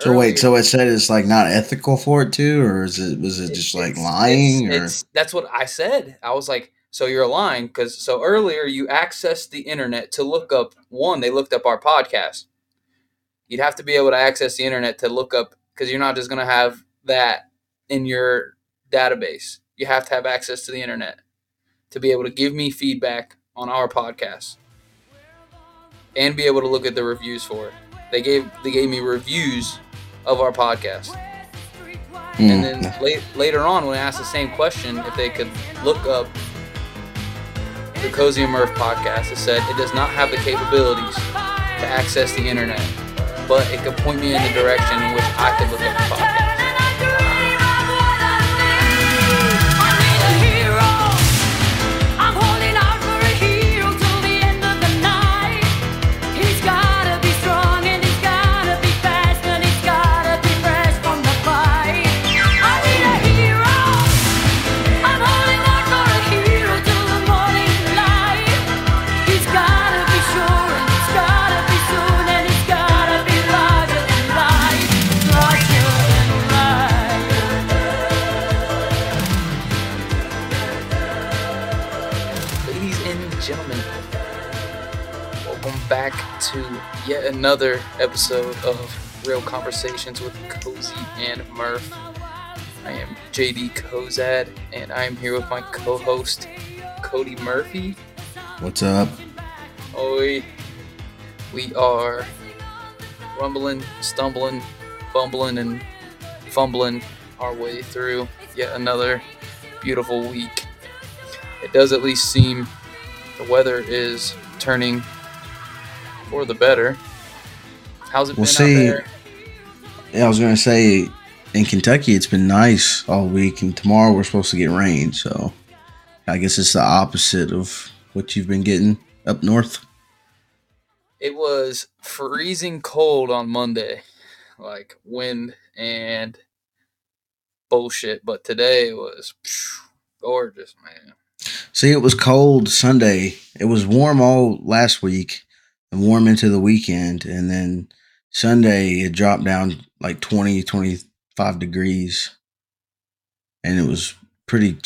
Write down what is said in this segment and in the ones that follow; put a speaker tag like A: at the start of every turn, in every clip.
A: So wait, so it said it's like not ethical for it to, or is it was it just like
B: it's,
A: lying,
B: it's,
A: or
B: it's- that's what I said. I was like, so you're lying because so earlier you accessed the internet to look up one. They looked up our podcast. You'd have to be able to access the internet to look up because you're not just gonna have that in your database. You have to have access to the internet to be able to give me feedback on our podcast and be able to look at the reviews for it. They gave they gave me reviews of our podcast. And
A: Hmm.
B: then late, later on, when I asked the same question, if they could look up the Cozy and Murph podcast, it said it does not have the capabilities to access the internet, but it could point me in the direction in which I could look at the podcast. Yet another episode of Real Conversations with Cozy and Murph. I am JD Kozad, and I am here with my co-host Cody Murphy.
A: what's up?
B: Oi, we are rumbling, stumbling, bumbling, and fumbling our way through yet another beautiful week. It does at least seem the weather is turning for the better. How's it
A: We'll
B: been
A: see.
B: out there?
A: Yeah, I was gonna say in Kentucky it's been nice all week, and tomorrow we're supposed to get rain. So I guess it's the opposite of what you've been getting up north.
B: It was freezing cold on Monday, like wind and bullshit. But today was gorgeous, man.
A: See, it was cold Sunday. It was warm all last week and warm into the weekend. And then Sunday, it dropped down like 20, 25 degrees. And it was pretty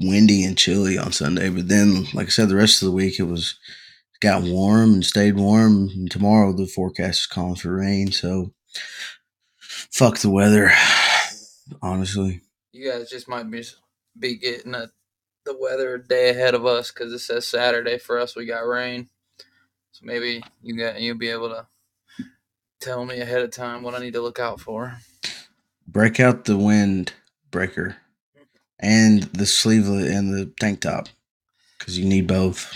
A: windy and chilly on Sunday. But then, like I said, the rest of the week, it was got warm and stayed warm. And tomorrow, the forecast is calling for rain. So, fuck the weather, honestly.
B: You guys just might be be getting a, the weather a day ahead of us because it says Saturday for us. We got rain, so maybe you got you'll be able to tell me ahead of time what I need to look out for.
A: break out the wind breaker and the sleeveless and the tank top because you need both.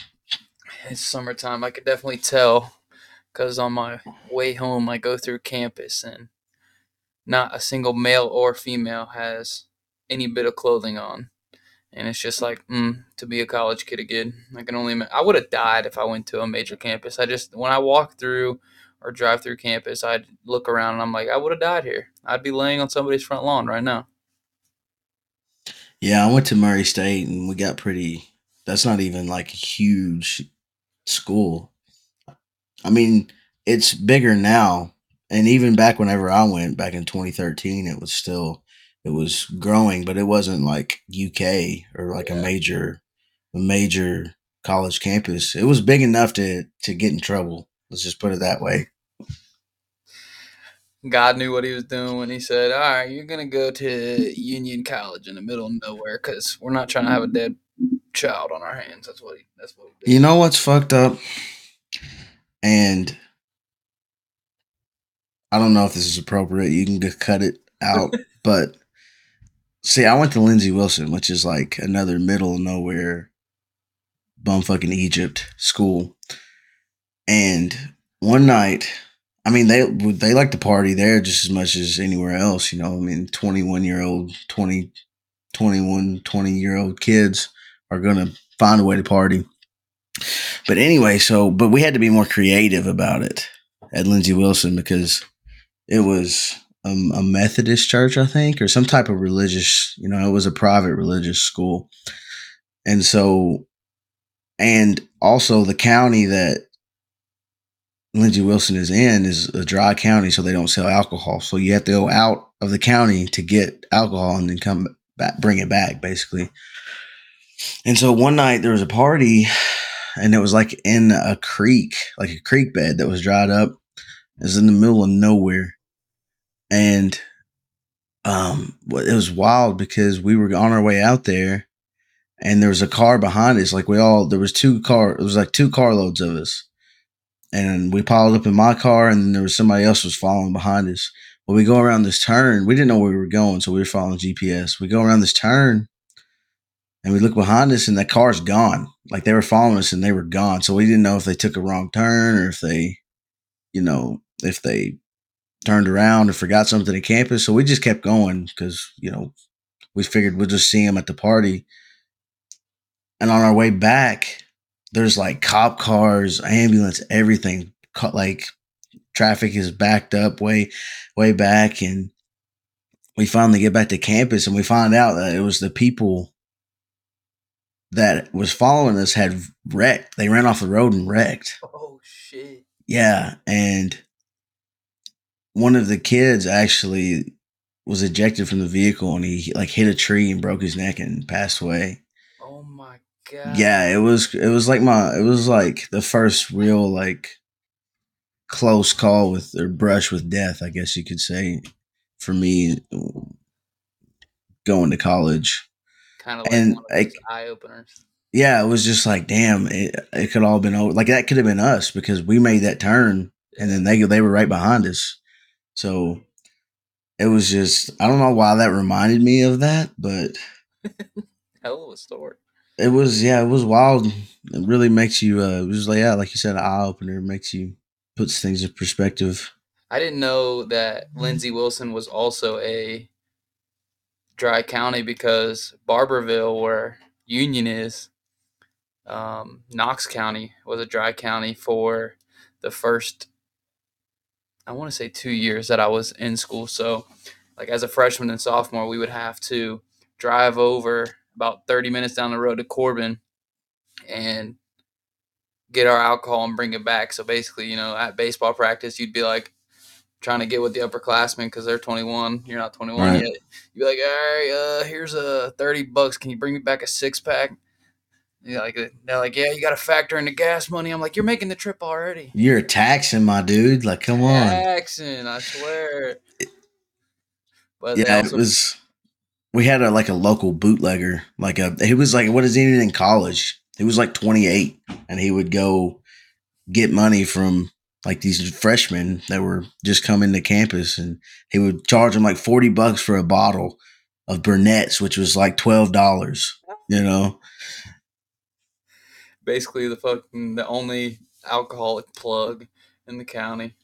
B: It's summertime. I could definitely tell because on my way home, I go through campus and not a single male or female has any bit of clothing on. And it's just like, mm, to be a college kid again. I can only, I would have died if I went to a major campus. I just, when I walk through or drive through campus, I'd look around and I'm like, I would have died here. I'd be laying on somebody's front lawn right now.
A: Yeah, I went to Murray State and we got pretty. That's not even like a huge school. I mean, it's bigger now, and even back whenever I went back in 2013, it was still it was growing, but it wasn't like UK or like
B: Yeah.
A: a major a major college campus. It was big enough to to get in trouble. Let's just put it that way.
B: God knew what he was doing when he said, "All right, you're gonna go to Union College in the middle of nowhere because we're not trying to have a dead child on our hands." That's what he. That's what. He did.
A: You know what's fucked up? And I don't know if this is appropriate. You can cut it out. but see, I went to Lindsey Wilson, which is like another middle nowhere bumfucking Egypt school. And one night, I mean, they they like to party there just as much as anywhere else, you know. I mean, 21 year old, 20, 21, 20 year old kids are going to find a way to party. But anyway, so but we had to be more creative about it at Lindsey Wilson because it was um, a Methodist church, I think, or some type of religious. You know, it was a private religious school, and so, and also the county that Lindsey Wilson is in is a dry county, so they don't sell alcohol. So you have to go out of the county to get alcohol and then come back, bring it back, basically. And so one night there was a party, and it was like in a creek, like a creek bed that was dried up. It was in the middle of nowhere, and um, it was wild because we were on our way out there, and there was a car behind us. Like we all, there was two car. It was like two carloads of us, and we piled up in my car, and there was somebody else was following behind us. When we go around this turn, we didn't know where we were going, so we were following GPS. We go around this turn, and we look behind us, and that car's gone. Like they were following us, and they were gone. So we didn't know if they took a wrong turn or if they, you know, if they turned around or forgot something at campus. So we just kept going because you know we figured we'll just see him at the party. And on our way back, there's like cop cars, ambulance, everything. Like traffic is backed up way, way back, and we finally get back to campus and we find out that it was the people that was following us had wrecked. They ran off the road and wrecked.
B: Oh shit.
A: Yeah, and one of the kids actually was ejected from the vehicle and he like hit a tree and broke his neck and passed away.
B: Oh my god.
A: Yeah, it was it was like my it was like the first real like close call with or brush with death, I guess you could say, for me going to college.
B: Kind of like
A: And,
B: one of those
A: like,
B: eye openers.
A: Yeah, it was just like, damn, it, it could all been over. Like that could have been us because we made that turn and then they they were right behind us. So it was just I don't know why that reminded me of that, but
B: Hell of a story.
A: it was yeah, it was wild. It really makes you uh it was like yeah, like you said, an eye opener, makes you puts things in perspective.
B: I didn't know that Lindsey Wilson was also a dry county because Barbourville, where Union is, um, Knox County was a dry county for the first, I want to say two years that I was in school. So, like as a freshman and sophomore, we would have to drive over about 30 minutes down the road to Corbin and get our alcohol and bring it back. So basically, you know, at baseball practice, you'd be like trying to get with the upperclassmen because they're 21. You're not 21
A: Right.
B: yet. You'd be like, all right, uh, here's a 30 bucks. Can you bring me back a six pack? Yeah, like they're like, yeah, you got to factor in the gas money. I'm like, you're making the trip already.
A: You're taxing my dude. Like, come on.
B: taxing. I swear. But
A: Yeah, it was. We had a like a local bootlegger. Like a he was like what is he even in college? He was like 28, and he would go get money from like these freshmen that were just coming to campus, and he would charge them like 40 bucks for a bottle of Burnett's, which was like twelve dollars. You know,
B: basically the fucking the only alcoholic plug in the county.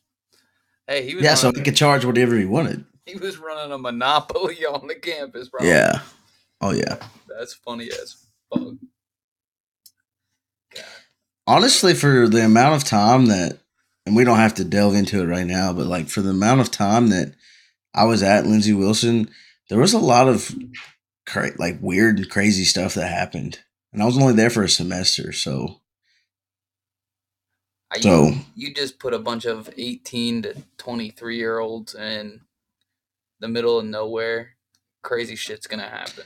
B: Hey, he was
A: yeah. So he could charge whatever he wanted.
B: he was running a monopoly on the campus, bro.
A: Yeah. Oh yeah.
B: that's funny as fuck. God.
A: honestly for the amount of time that and we don't have to delve into it right now but like for the amount of time that i was at lindsey wilson there was a lot of cra- like weird and crazy stuff that happened and i was only there for a semester so
B: I-
A: So-
B: you, you just put a bunch of 18 to 23 year olds in the middle of nowhere. Crazy shit's gonna happen.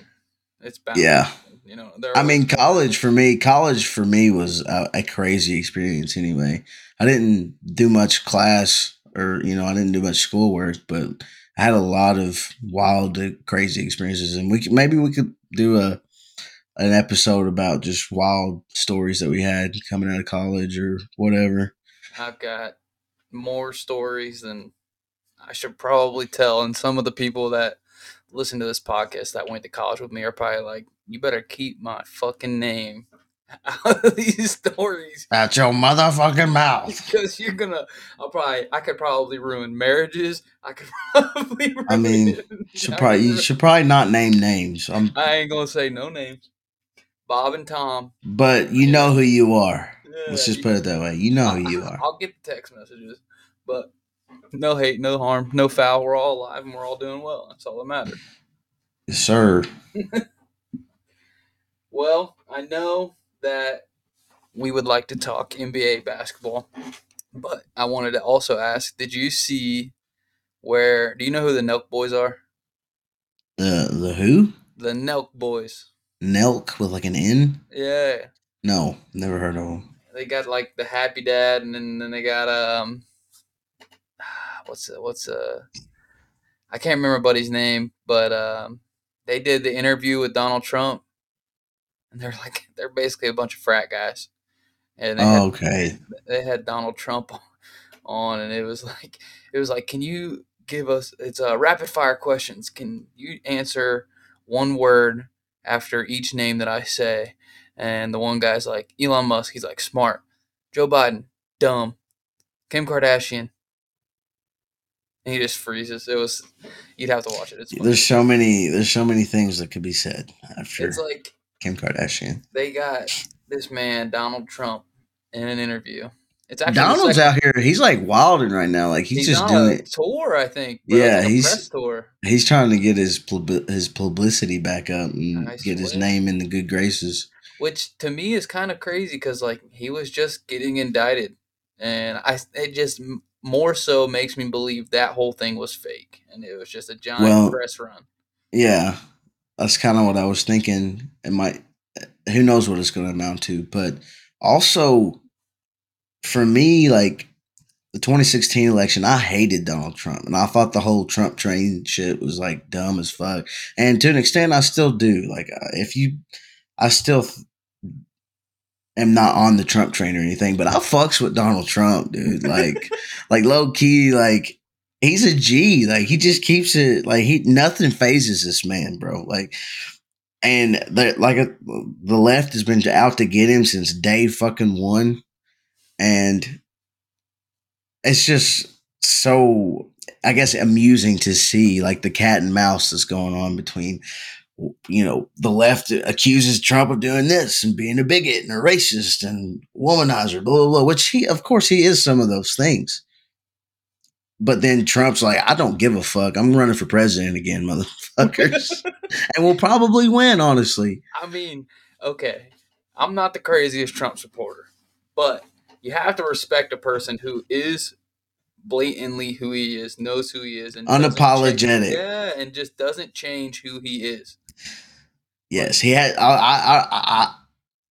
B: It's bound.
A: Yeah.
B: You know,
A: i mean college for me college for me was a, a crazy experience anyway i didn't do much class or you know i didn't do much schoolwork but i had a lot of wild uh, crazy experiences and we could, maybe we could do a an episode about just wild stories that we had coming out of college or whatever
B: I've got more stories than I should probably tell. And some of the people that listen to this podcast that went to college with me are probably like, you better keep my fucking name out of these stories
A: out your motherfucking mouth
B: because you're gonna, I'll probably, I could probably ruin marriages. I could probably ruin.
A: I mean, should probably you should probably not name names um,
B: I ain't gonna say no names. Bob and Tom.
A: but you know who you are let's
B: Yeah,
A: just put it that way you know who you are
B: I'll get the text messages, but no hate, no harm, no foul. We're all alive and we're all doing well. That's all that matters.
A: yes, sir
B: Well, I know that we would like to talk NBA basketball, But I wanted to also ask: Did you see where? Do you know who the Nelk Boys are?
A: The the who?
B: The Nelk Boys.
A: Nelk with like an N?
B: Yeah,
A: No, never heard of them.
B: they got like the Happy Dad, and then, then they got um, what's what's uh, I can't remember Buddy's name, but um, they did the interview with Donald Trump, and they're like they're basically a bunch of frat guys, and they had
A: Oh, okay.
B: they had Donald Trump on, and it was like it was like, can you give us? It's uh, rapid fire questions. Can you answer one word after each name that I say? And the one guy's like Elon Musk. He's like smart. Joe Biden, dumb. Kim Kardashian. And he just freezes. It was you'd have to watch it. It's.
A: There's so many there's so many things that could be said after
B: It's like
A: Kim Kardashian.
B: they got this man Donald Trump in an interview. It's actually
A: Donald's out here. He's like wilding right now. Like he's,
B: He's,
A: just
B: on
A: doing
B: a
A: it.
B: tour, I think. bro.
A: Yeah,
B: like
A: he's-
B: press tour.
A: He's trying to get his his publicity back up and
B: I
A: get his name in the good graces.
B: which to me is kind of crazy because like he was just getting indicted and i it just more so makes me believe that whole thing was fake and it was just a giant
A: Well-
B: press run
A: Yeah, that's kind of what I was thinking. It might. Eh, who knows what it's going to amount to? But also, for me, like the 2016 election, I hated Donald Trump, and I thought the whole Trump train shit was like dumb as fuck. And to an extent, I still do. Like, uh, if you, I still am not on the Trump train or anything, but I fucks with Donald Trump, dude. Like, like low key, like he's a G. Like he just keeps it like he nothing phases this man, bro. Like and the like uh, the left has been out to get him since day fucking one. And it's just so I guess amusing to see like the cat and mouse that's going on between you know, the left accuses Trump of doing this and being a bigot and a racist and womanizer, blah, blah, blah, which he, of course, he is some of those things. But then Trump's like, I don't give a fuck. I'm running for president again, motherfuckers. and we'll probably win, honestly.
B: i mean okay i'm not the craziest trump supporter but you have to respect a person who is blatantly who he is knows who he is and
A: Unapologetic.
B: yeah and just doesn't change who he is
A: Yes, he had. I, I, I, I,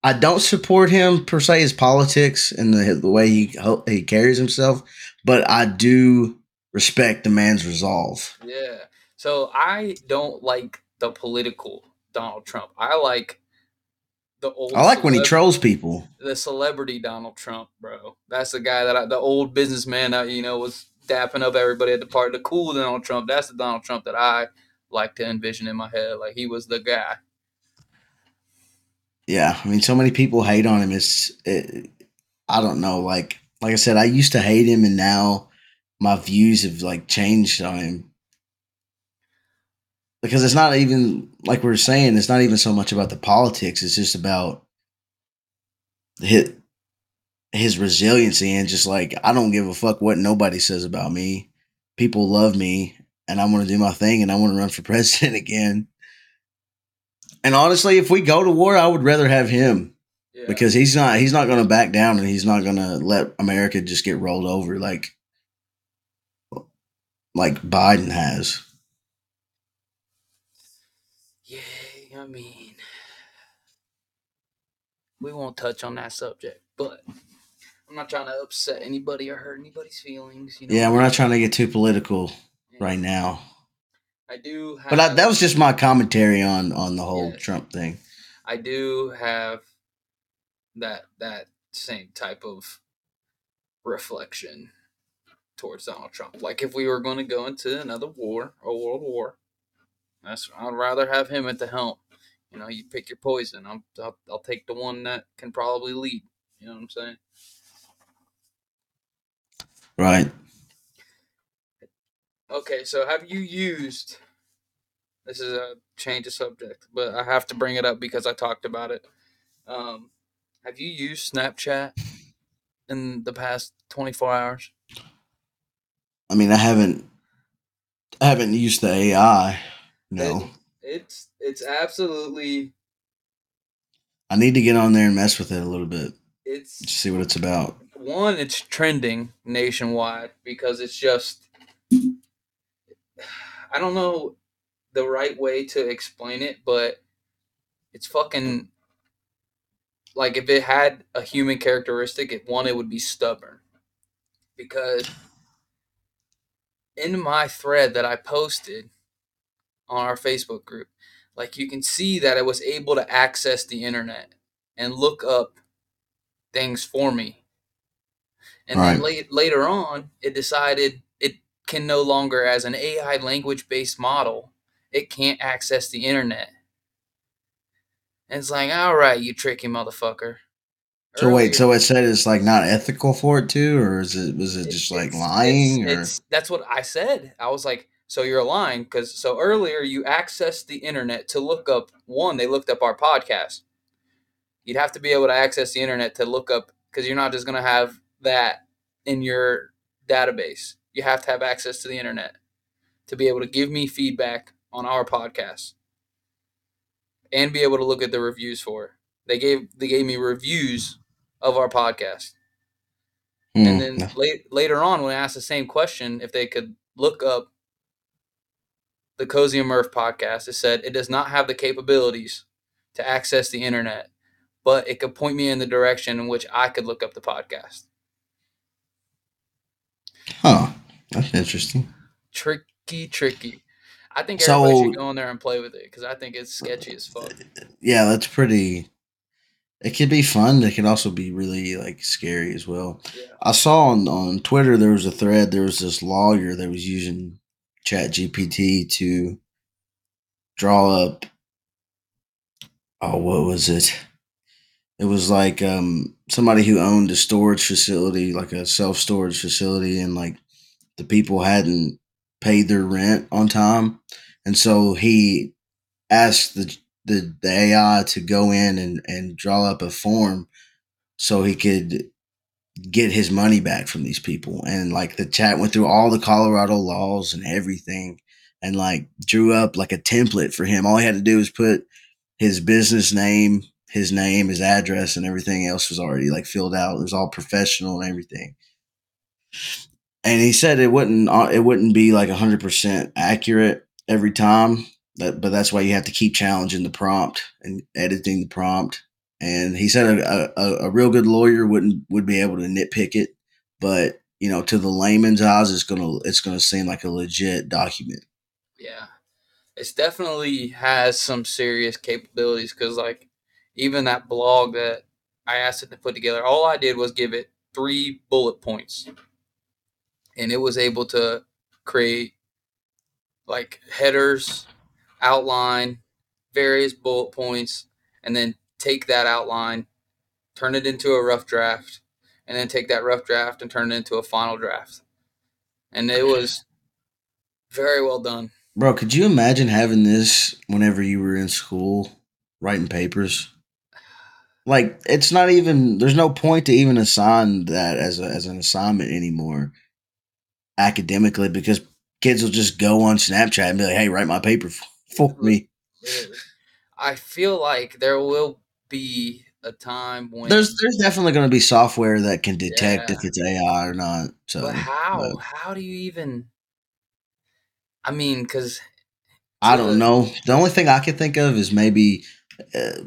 A: I don't support him per se his politics and the, the way he he carries himself, but I do respect the man's resolve.
B: Yeah. So I don't like the political Donald Trump. I like the old.
A: I like when he trolls people.
B: the celebrity Donald Trump, bro. That's the guy that I, the old businessman that you know was dapping up everybody at the party. The cool Donald Trump. That's the Donald Trump that I like to envision in my head. Like he was the guy.
A: Yeah, I mean, so many people hate on him. It's, it, I don't know. Like, like I said, I used to hate him, and now my views have like changed on him. Because it's not even like we are saying. It's not even so much about the politics. It's just about his his resiliency and just like I don't give a fuck what nobody says about me. People love me, and I want to do my thing, and I want to run for president again. And honestly, if we go to war, I would rather have him
B: Yeah.
A: because he's not he's not going to back down and he's not going to let America just get rolled over like like Biden has.
B: yeah, I mean, we won't touch on that subject, but I'm not trying to upset anybody or hurt anybody's feelings. You know.
A: Yeah, we're not trying to get too political right now.
B: I do. Have,
A: But I, that was just my commentary on on the whole
B: Yeah.
A: Trump thing.
B: I do have that that same type of reflection towards Donald Trump. Like if we were going to go into another war, a world war, that's I'd rather have him at the helm. You know, you pick your poison. I'm, I'll I'll take the one that can probably lead. You know what I'm saying?
A: Right.
B: Okay, so have you used? This is a change of subject, but I have to bring it up because I talked about it. Um, have you used Snapchat in the past 24 hours?
A: I mean, I haven't I haven't used the AI. No.
B: It's it's absolutely
A: I need to get on there and mess with it a little bit.
B: it's
A: Just see what it's about.
B: one, it's trending nationwide because it's just I don't know the right way to explain it, but it's fucking like if it had a human characteristic, it one it would be stubborn. Because in my thread that I posted on our Facebook group, like you can see that I was able to access the internet and look up things for me. And then late, later on, it decided it can no longer, as an AI language based model, it can't access the internet. And it's like, all right, you tricky motherfucker.
A: So wait, so it said it's like not ethical for it to, or is it was it just like lying,
B: it's-
A: or
B: it's- that's what I said. I was like, so you're lying because so earlier you accessed the internet to look up one. They looked up our podcast. You'd have to be able to access the internet to look up because you're not just gonna have that in your database. You have to have access to the internet to be able to give me feedback on our podcast and be able to look at the reviews for it. They gave they gave me reviews of our podcast.
A: Hmm,
B: And then late, later on, when I asked the same question, if they could look up the Cozy and Murph podcast, it said it does not have the capabilities to access the internet, but it could point me in the direction in which I could look up the podcast.
A: huh? That's interesting.
B: Tricky, tricky. I think everybody
A: So-
B: should go in there and play with it because I think it's sketchy as fuck.
A: Yeah, that's pretty. It could be fun. It could also be really like scary as well.
B: Yeah.
A: I saw on on Twitter there was a thread. There was this lawyer that was using Chat GPT to draw up. Oh, what was it? It was like um somebody who owned a storage facility, like a self storage facility, and like the people hadn't paid their rent on time, and so he asked the the, the AI to go in and, and draw up a form so he could get his money back from these people. And like the chat went through all the Colorado laws and everything and like drew up like a template for him. All he had to do was put his business name, his name, his address, and everything else was already like filled out. It was all professional and everything. And he said it wouldn't uh, it wouldn't be like hundred percent accurate every time. That, but that's why you have to keep challenging the prompt and editing the prompt. And he said a, a, a real good lawyer wouldn't would be able to nitpick it, but you know, to the layman's eyes, it's gonna it's gonna seem like a legit document.
B: Yeah, it's definitely has some serious capabilities because, like, even that blog that I asked it to put together, all I did was give it three bullet points, and it was able to create like headers, outline, various bullet points, and then take that outline, turn it into a rough draft, and then take that rough draft and turn it into a final draft. And it was very well done.
A: Bro, could you imagine having this whenever you were in school writing papers? Like it's not even there's no point to even assign that as a, as an assignment anymore academically because kids will just go on Snapchat and be like, "Hey, write my paper for me."
B: I feel like there will be a time when
A: There's there's definitely going to be software that can detect
B: Yeah.
A: if it's AI or not. So
B: but how?
A: but
B: How do you even? I mean, because
A: I don't know. The only thing I can think of is maybe uh,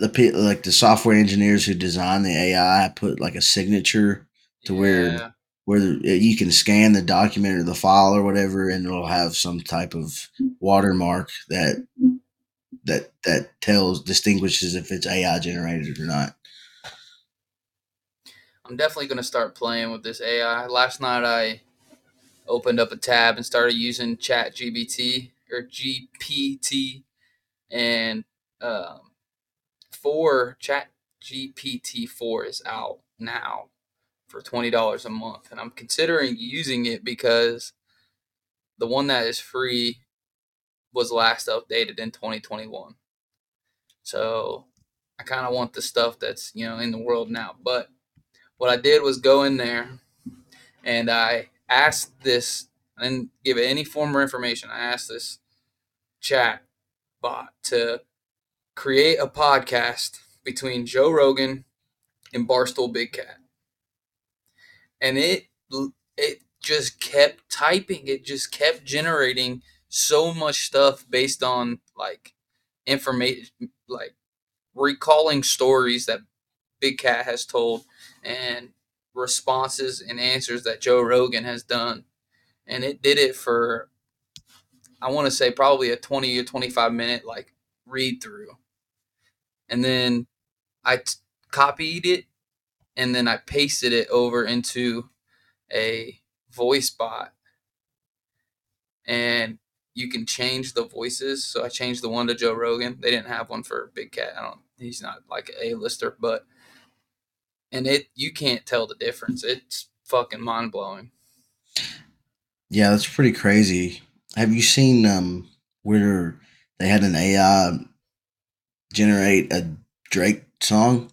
A: the pe- like the software engineers who design the AI put like a signature to where where you can scan the document or the file or whatever, and it'll have some type of watermark that that that tells distinguishes if it's AI generated or not.
B: I'm definitely going to start playing with this AI. Last night I opened up a tab and started using Chat GBT or GPT, and um, four Chat GPT four is out now for twenty dollars a month, and I'm considering using it because the one that is free was last updated in 2021. So I kind of want the stuff that's you know in the world now, but what I did was go in there and I asked this, I didn't give it any form of information. I asked this chat bot to create a podcast between Joe Rogan and Barstool Big Cat. and it it just kept typing. It just kept generating so much stuff based on like information, like recalling stories that Big Cat has told and responses and answers that Joe Rogan has done. And it did it for, I want to say, probably a 20 or 25 minute like read through. And then I t- copied it and then I pasted it over into a voice bot. And you can change the voices. So I changed the one to Joe Rogan. They didn't have one for Big Cat. I don't. He's not like a lister, but and it you can't tell the difference. It's fucking mind blowing.
A: Yeah, that's pretty crazy. Have you seen um where they had an AI generate a Drake song?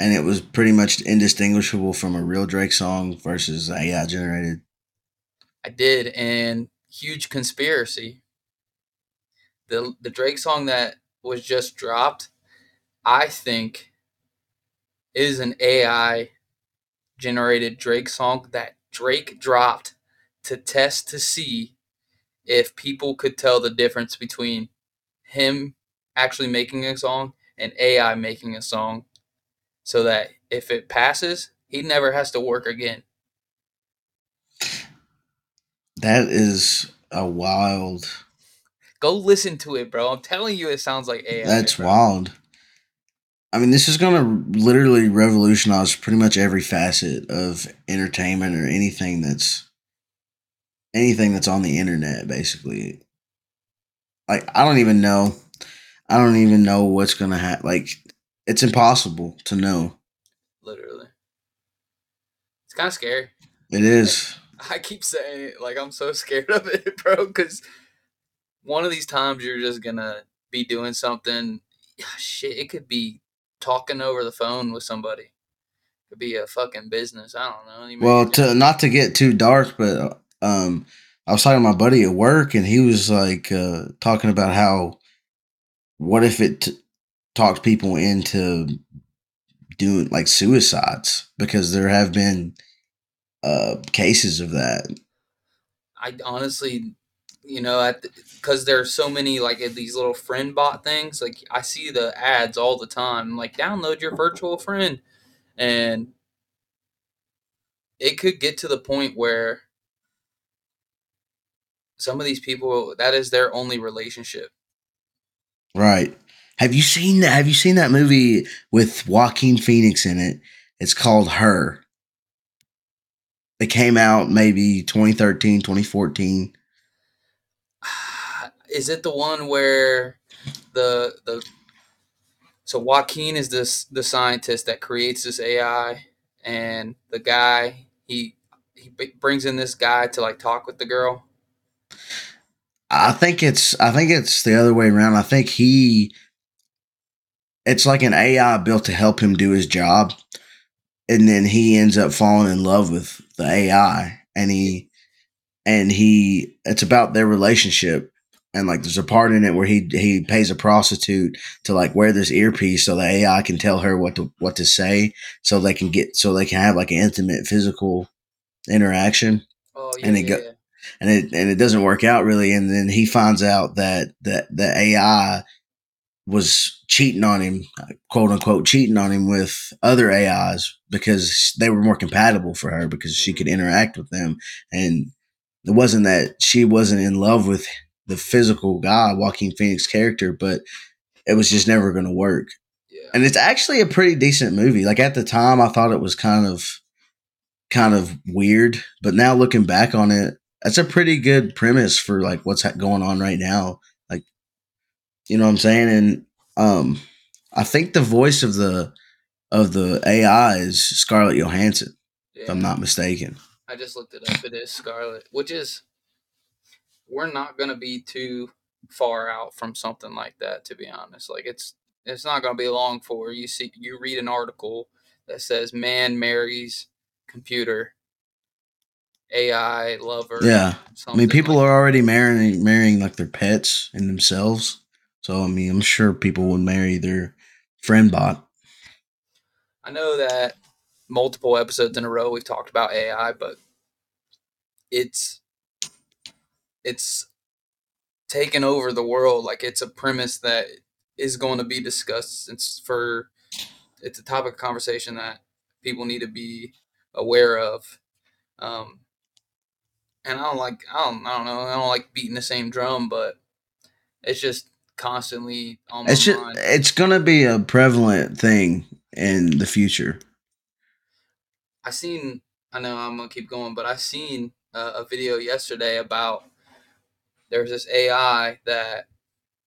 A: And it was pretty much indistinguishable from a real Drake song versus AI generated.
B: I did, and huge conspiracy. The the Drake song that was just dropped, I think, is an AI generated Drake song that Drake dropped to test to see if people could tell the difference between him actually making a song and AI making a song so that if it passes, he never has to work again.
A: That is a wild.
B: Go listen to it, bro. I'm telling you, it sounds like AI.
A: That's
B: bro.
A: wild. I mean, this is going to literally revolutionize pretty much every facet of entertainment or anything that's anything that's on the internet, basically. Like, I don't even know. I don't even know what's going to happen. Like, it's impossible to know.
B: Literally. It's kind of scary.
A: It is.
B: I keep saying it like I'm so scared of it, bro, because one of these times you're just to be doing something. Shit, it could be talking over the phone with somebody. It could be a fucking business. I don't know. You
A: Well, to not to get too dark, but um, I was talking to my buddy at work, and he was like uh, talking about how what if it t- talked people into doing like suicides because there have been uh cases of that.
B: I honestly, you know, because there are so many like these little friend bot things. Like I see the ads all the time. Like download your virtual friend, and it could get to the point where some of these people that is their only relationship.
A: Right. Have you seen that? Have you seen that movie with Joaquin Phoenix in it? It's called Her. It came out maybe 2013, 2014.
B: Is it the one where the the so Joaquin is this the scientist that creates this AI, and the guy he he b- brings in this guy to like talk with the girl.
A: I think it's I think it's the other way around. I think he it's like an AI built to help him do his job. And then he ends up falling in love with the AI and he and he it's about their relationship. And like there's a part in it where he he pays a prostitute to like wear this earpiece so the AI can tell her what to what to say so they can get so they can have like an intimate physical interaction
B: Oh yeah,
A: And it
B: yeah,
A: go-
B: yeah.
A: and it and it doesn't work out really and then he finds out that that the AI was cheating on him quote unquote cheating on him with other AIs because they were more compatible for her because she could interact with them and it wasn't that she wasn't in love with the physical guy Joaquin Phoenix character but it was just never going to work
B: yeah.
A: and it's actually a pretty decent movie. Like at the time, I thought it was kind of, kind of weird, but now looking back on it, that's a pretty good premise for like what's going on right now. You know what I'm saying? And um, I think the voice of the of the AI is Scarlett Johansson, if I'm not mistaken.
B: I just looked it up. It is Scarlett, which is we're not gonna be too far out from something like that. To be honest, like it's it's not gonna be long for you see you read an article that says man marries computer AI lover.
A: Yeah, I mean, people
B: like-
A: are already marrying marrying like their pets and themselves. So I mean, I'm sure people would marry their friend bot.
B: I know that multiple episodes in a row we've talked about AI, but it's it's taken over the world. Like it's a premise that is going to be discussed. It's for it's a topic of conversation that people need to be aware of. Um, and I don't like I don't I don't know I don't like beating the same drum, but it's just constantly on
A: It's just
B: mind.
A: it's gonna be a prevalent thing in the future.
B: I seen. I know I'm gonna keep going, but I seen uh, a video yesterday about there's this AI that.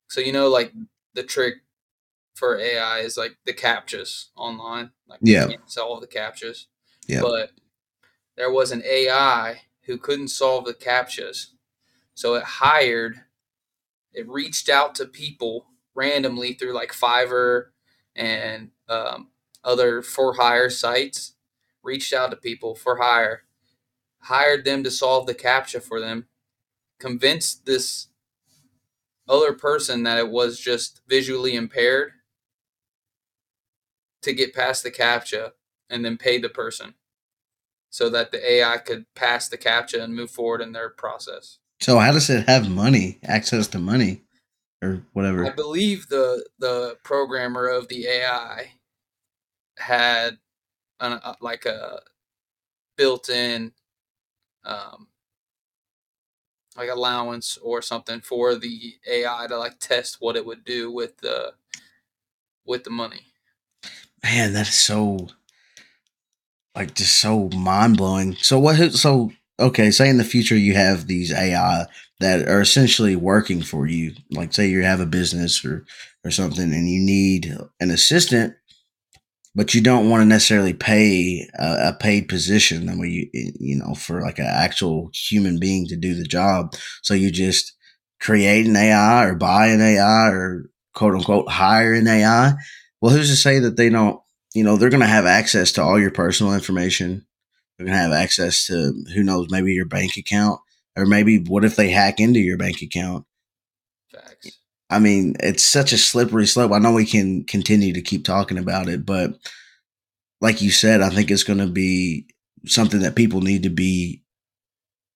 B: So you know, like the trick for AI is like the captchas online. Like you
A: Yeah.
B: can't solve the captchas.
A: Yeah.
B: But there was an AI who couldn't solve the captchas, so it hired. It reached out to people randomly through like Fiverr and um, other for hire sites reached out to people for hire, hired them to solve the captcha for them, convinced this other person that it was just visually impaired to get past the captcha and then pay the person so that the AI could pass the captcha and move forward in their process.
A: So how does it have money, access to money, or whatever?
B: I believe the the programmer of the AI had an, uh, like a built-in um, like allowance or something for the AI to like test what it would do with the with the money.
A: Man, that is so like just so mind blowing. So what? So okay, say in the future you have these AI that are essentially working for you. Like say you have a business or or something, and you need an assistant, but you don't want to necessarily pay a, a paid position. I you you know, for like an actual human being to do the job. So you just create an AI or buy an AI or quote unquote hire an AI. Well, who's to say that they don't? You know, they're going to have access to all your personal information. They're going to have access to who knows, maybe your bank account, or maybe what if they hack into your bank account?
B: Facts.
A: I mean, it's such a slippery slope. I know we can continue to keep talking about it, but like you said, I think it's going to be something that people need to be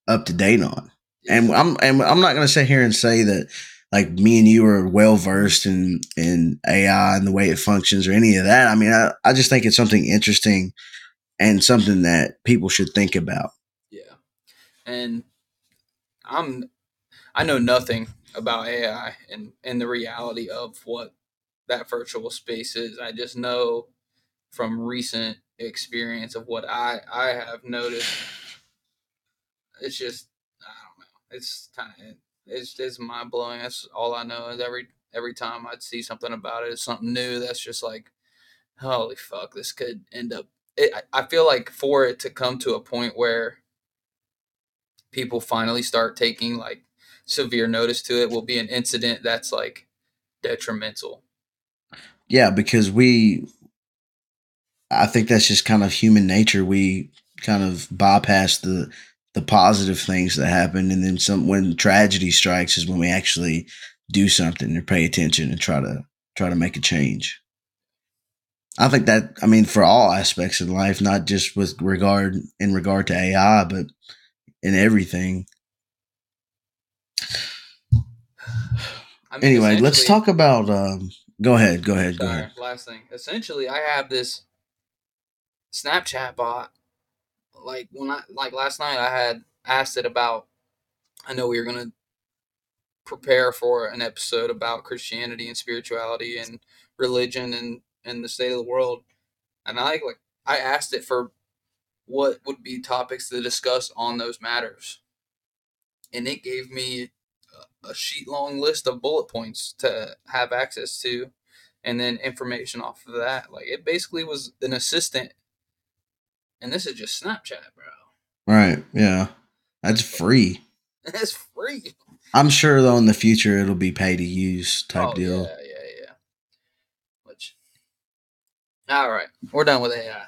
A: up to date on. And I'm and I'm not going to sit here and say that like me and you are well versed in in AI and the way it functions or any of that. I mean, I, I just think it's something interesting and something that people should think about.
B: Yeah. And I'm I know nothing about AI and and the reality of what that virtual space is. I just know from recent experience of what I I have noticed. It's just I don't know. It's kind of it's it's mind blowing. That's all I know. Is every every time I'd see something about it, it's something new. That's just like, holy fuck, this could end up. It, I feel like for it to come to a point where people finally start taking like severe notice to it will be an incident that's like detrimental.
A: Yeah, because we I think that's just kind of human nature. We kind of bypass the the positive things that happen and then some when tragedy strikes is when we actually do something and pay attention and try to try to make a change. I think that I mean for all aspects of life, not just with regard in regard to AI, but in everything.
B: I mean,
A: Anyway, let's talk about um go ahead, go ahead, go ahead.
B: last thing. Essentially, I have this Snapchat bot. Like when I like last night, I had asked it about. I know we were gonna prepare for an episode about Christianity and spirituality and religion and and the state of the world, and I like I asked it for what would be topics to discuss on those matters, and it gave me a- a sheet long list of bullet points to have access to and then information off of that. Like it basically was an assistant, and this is just Snapchat, bro.
A: Right, yeah. That's free.
B: That's free.
A: I'm sure though in the future it'll be pay to use type
B: oh,
A: deal.
B: Yeah, yeah, yeah. Which, all right, we're done with AI.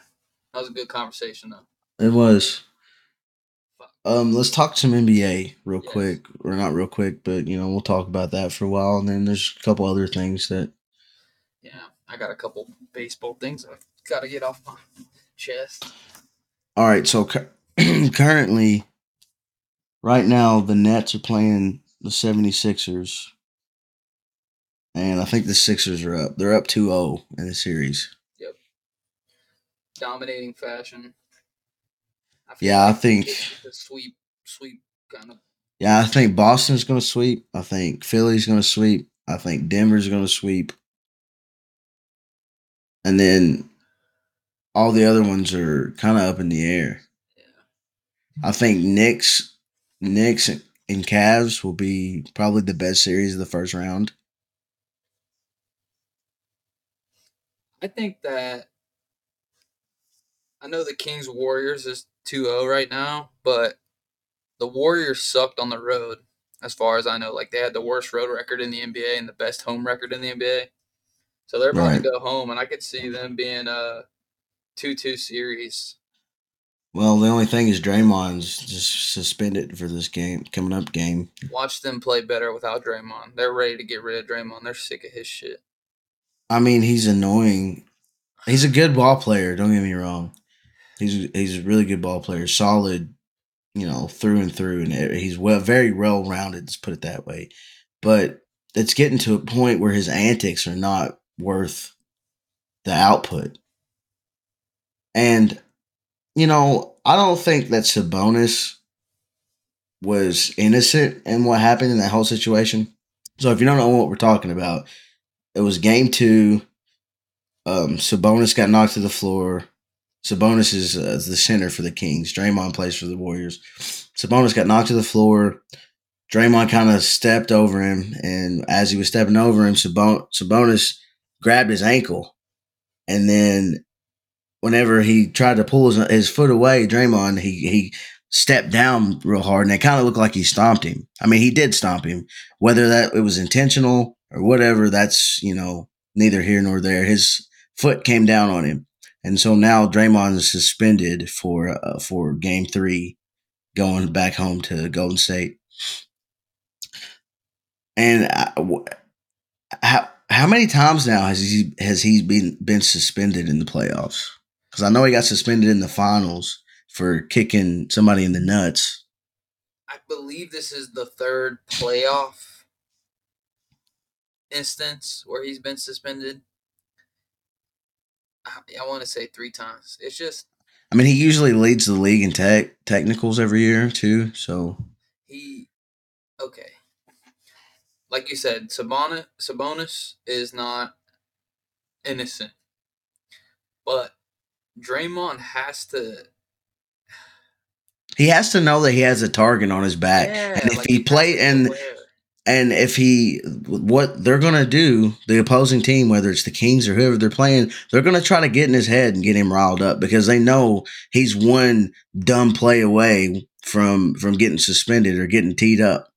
B: That was a good conversation, though.
A: It was. Um, let's talk some NBA real
B: Yes.
A: quick, or not real quick, but you know we'll talk about that for a while, and then there's a couple other things that
B: Yeah, I got a couple baseball things I've got to get off my chest.
A: All right, so cu- currently, right now, the Nets are playing the 76ers. And I think the Sixers are up. They're up 2 0 in the series.
B: Dominating fashion. I
A: Yeah, I think-
B: the sweep, sweep kind of.
A: Yeah, I think Boston's going to sweep. I think Philly's going to sweep. I think Denver's going to sweep. And then all the other ones are kind of up in the air.
B: Yeah.
A: I think Knicks, Knicks and Cavs will be probably the best series of the first round.
B: I think that I know the Kings Warriors is 2-0 right now, but the Warriors sucked on the road as far as I know. Like they had the worst road record in the NBA and the best home record in the NBA. So they're about
A: Right.
B: to go home and I could see them being a 2-2 series.
A: Well, the only thing is Draymond's just suspended for this game, coming up game.
B: Watch them play better without Draymond. They're ready to get rid of Draymond. They're sick of his shit.
A: I mean, he's annoying. He's a good ball player. Don't get me wrong. He's he's a really good ball player, solid, you know, through and through, and e- he's well, very well rounded. Let's put it that way. But it's getting to a point where his antics are not worth the output. And you know, I don't think that Sabonis was innocent in what happened in that whole situation. So if you don't know what we're talking about, it was game two. Um, Sabonis got knocked to the floor. Sabonis is uh, the center for the Kings. Draymond plays for the Warriors. Sabonis got knocked to the floor. Draymond kind of stepped over him, and as he was stepping over him, Sabon- Sabonis grabbed his ankle, and then whenever he tried to pull his, his foot away, Draymond he he stepped down real hard, and it kind of looked like he stomped him. I mean, he did stomp him, whether that it was intentional or whatever. That's you know neither here nor there. His foot came down on him, and so now Draymond is suspended for uh, for Game Three, going back home to Golden State. And I, w- how how many times now has he has he been been suspended in the playoffs? Because I know he got suspended in the finals for kicking somebody in the nuts.
B: I believe this is the third playoff instance where he's been suspended. I, want to say three times. It's just
A: I mean, he usually leads the league in tech technicals every year too. So
B: he okay. Like you said, Sabonis, Sabonis is not innocent, but Draymond has to.
A: he has to know that he has a target on his back,
B: Yeah,
A: and if
B: like,
A: he
B: has
A: play and
B: aware.
A: And if he what they're gonna do, the opposing team, whether it's the Kings or whoever they're playing, they're gonna try to get in his head and get him riled up because they know he's one dumb play away from from getting suspended or getting teed up.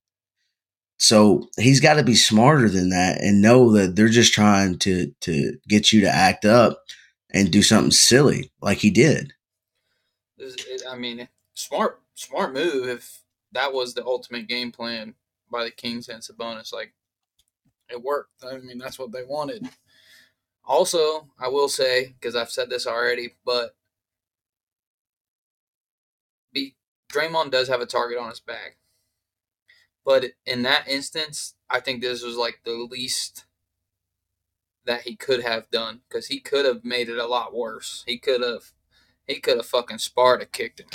A: So he's got to be smarter than that and know that they're just trying to to get you to act up and do something silly like he did.
B: I mean, smart, smart move. If that was the ultimate game plan by the Kings and Sabonis, like it worked. I mean, that's what they wanted. Also, I will say because I've said this already, but be Draymond does have a target on his back. But in that instance, I think this was like the least that he could have done because he could have made it a lot worse. He could have, he could have fucking Sparta kicked him.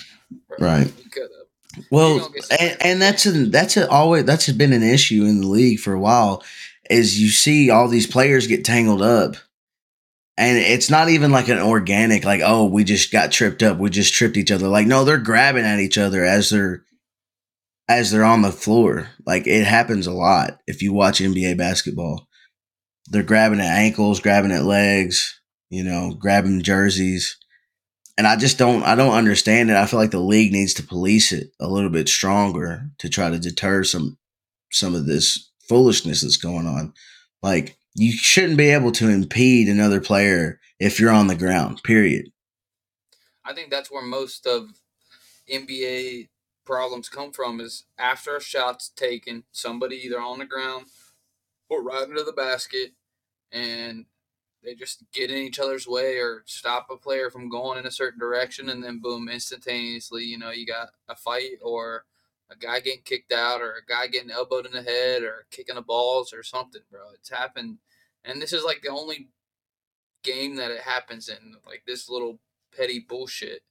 B: bro.
A: Right.
B: He could have.
A: Well,
B: gonna get some
A: and, and that's a, that's a, always that's been an issue in the league for a while. Is you see all these players get tangled up, and it's not even like an organic like oh we just got tripped up we just tripped each other. Like no they're grabbing at each other as they're as they're on the floor. Like it happens a lot if you watch NBA basketball. They're grabbing at ankles grabbing at legs you know grabbing jerseys and I just don't I don't understand it. I feel like the league needs to police it a little bit stronger to try to deter some some of this foolishness that's going on. Like you shouldn't be able to impede another player if you're on the ground. Period.
B: I think that's where most of NBA problems come from is after a shot's taken, somebody either on the ground or right into the basket, and they just get in each other's way or stop a player from going in a certain direction, and then boom, instantaneously, you know, you got a fight or a guy getting kicked out or a guy getting elbowed in the head or kicking the balls or something, bro. It's happened, and this is like the only game that it happens in, like this little petty bullshit.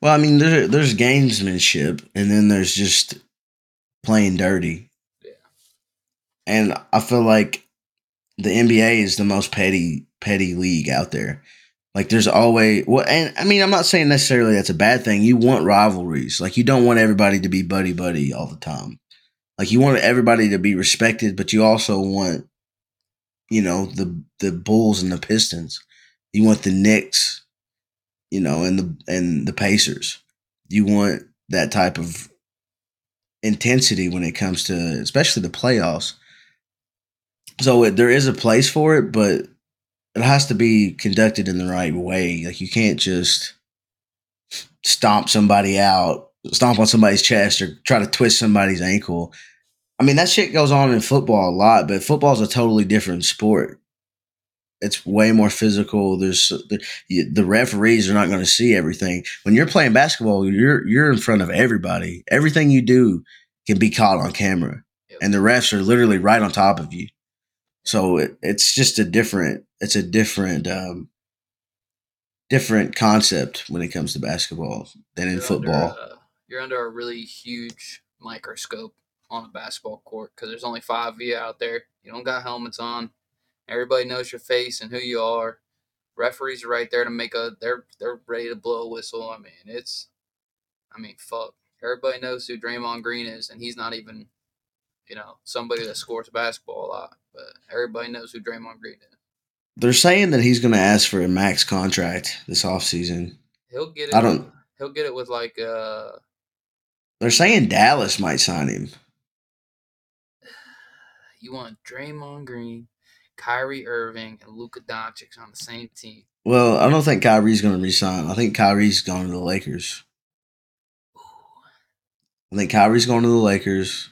A: Well, I mean, there, there's gamesmanship, and then there's just playing dirty.
B: Yeah.
A: And I feel like the NBA is the most petty petty league out there. Like there's always well, and I mean I'm not saying necessarily that's a bad thing. You want rivalries. Like you don't want everybody to be buddy buddy all the time. Like you want everybody to be respected, but you also want, you know, the the Bulls and the Pistons. You want the Knicks, you know, and the and the Pacers. You want that type of intensity when it comes to especially the playoffs. So it, there is a place for it, but it has to be conducted in the right way. Like you can't just stomp somebody out, stomp on somebody's chest, or try to twist somebody's ankle. I mean, that shit goes on in football a lot, but football is a totally different sport. It's way more physical. There's the, the referees are not going to see everything. When you're playing basketball, you're you're in front of everybody. Everything you do can be caught on camera, and the refs are literally right on top of you. So it, it's just a different. It's a different, um, different concept when it comes to basketball than in
B: You're
A: football.
B: Under, uh, you're under a really huge microscope on a basketball court because there's only five of you out there. You don't got helmets on. Everybody knows your face and who you are. Referees are right there to make a. They're they're ready to blow a whistle. I mean, it's. I mean, fuck. Everybody knows who Draymond Green is, and he's not even, you know, somebody that scores basketball a lot. But everybody knows who Draymond Green is.
A: They're saying that he's going to ask for a max contract this offseason.
B: He'll get it.
A: I don't-
B: He'll get it with like uh
A: They're saying Dallas might sign him.
B: You want Draymond Green, Kyrie Irving, and Luka Doncic on the same team.
A: Well, I don't think Kyrie's going to resign. I think Kyrie's going to the Lakers. I think Kyrie's going to the Lakers.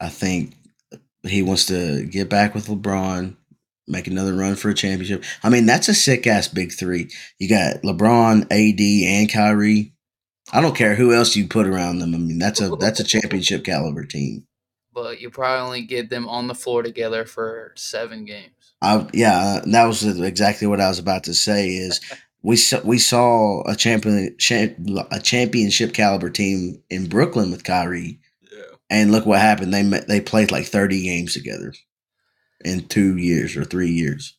A: I think he wants to get back with LeBron, make another run for a championship. I mean, that's a sick ass big three. You got LeBron, AD, and Kyrie. I don't care who else you put around them. I mean, that's a that's a championship caliber team.
B: But you probably only get them on the floor together for seven games.
A: I yeah, that was exactly what I was about to say. Is we saw, we saw a champion a championship caliber team in Brooklyn with Kyrie. And look what happened. They met, they played like thirty games together in two years or three years.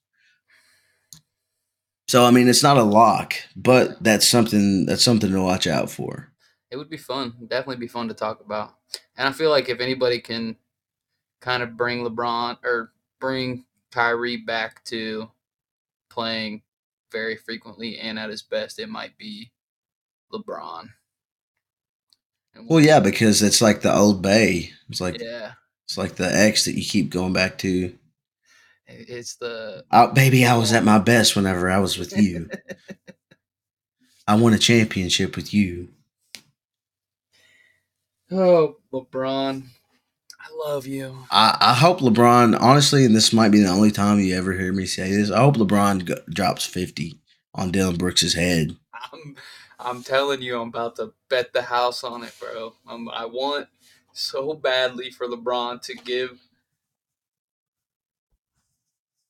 A: So I mean, it's not a lock, but that's something that's something to watch out for.
B: It would be fun. Definitely be fun to talk about. And I feel like if anybody can kind of bring LeBron or bring Kyrie back to playing very frequently and at his best, it might be LeBron.
A: Well, yeah, because it's like the old Bay. It's like
B: yeah.
A: it's like the ex that you keep going back to.
B: It's the
A: Oh, baby, I was at my best whenever I was with you. I won a championship with you.
B: Oh, LeBron. I love you.
A: I, I hope LeBron, honestly, and this might be the only time you ever hear me say this. I hope LeBron go, drops fifty on Dillon Brooks's head.
B: I'm I'm telling you, I'm about to bet the house on it, bro. Um, I want so badly for LeBron to give.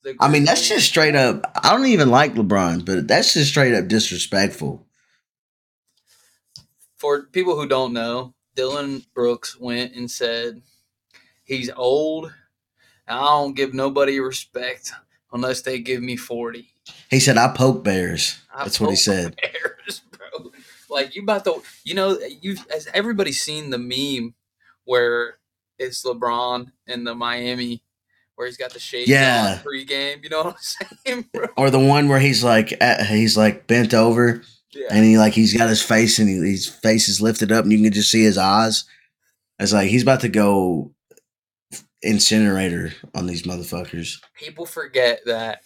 B: The
A: I mean, that's just straight up. I don't even like LeBron, but that's just straight up disrespectful.
B: for people who don't know. Dillon Brooks went and said he's old. I don't give nobody respect unless they give me forty.
A: He said, "I poke bears."
B: I
A: That's what he said.
B: bears. Like you about to, you know, you has everybody seen the meme where it's LeBron in the Miami where he's got the shades
A: Yeah.
B: pregame. You know what I'm saying, bro?
A: Or the one where he's like, at, he's like bent over,
B: Yeah.
A: and he like he's got his face and he, his face is lifted up, and you can just see his eyes. It's like he's about to go incinerator on these motherfuckers.
B: People forget that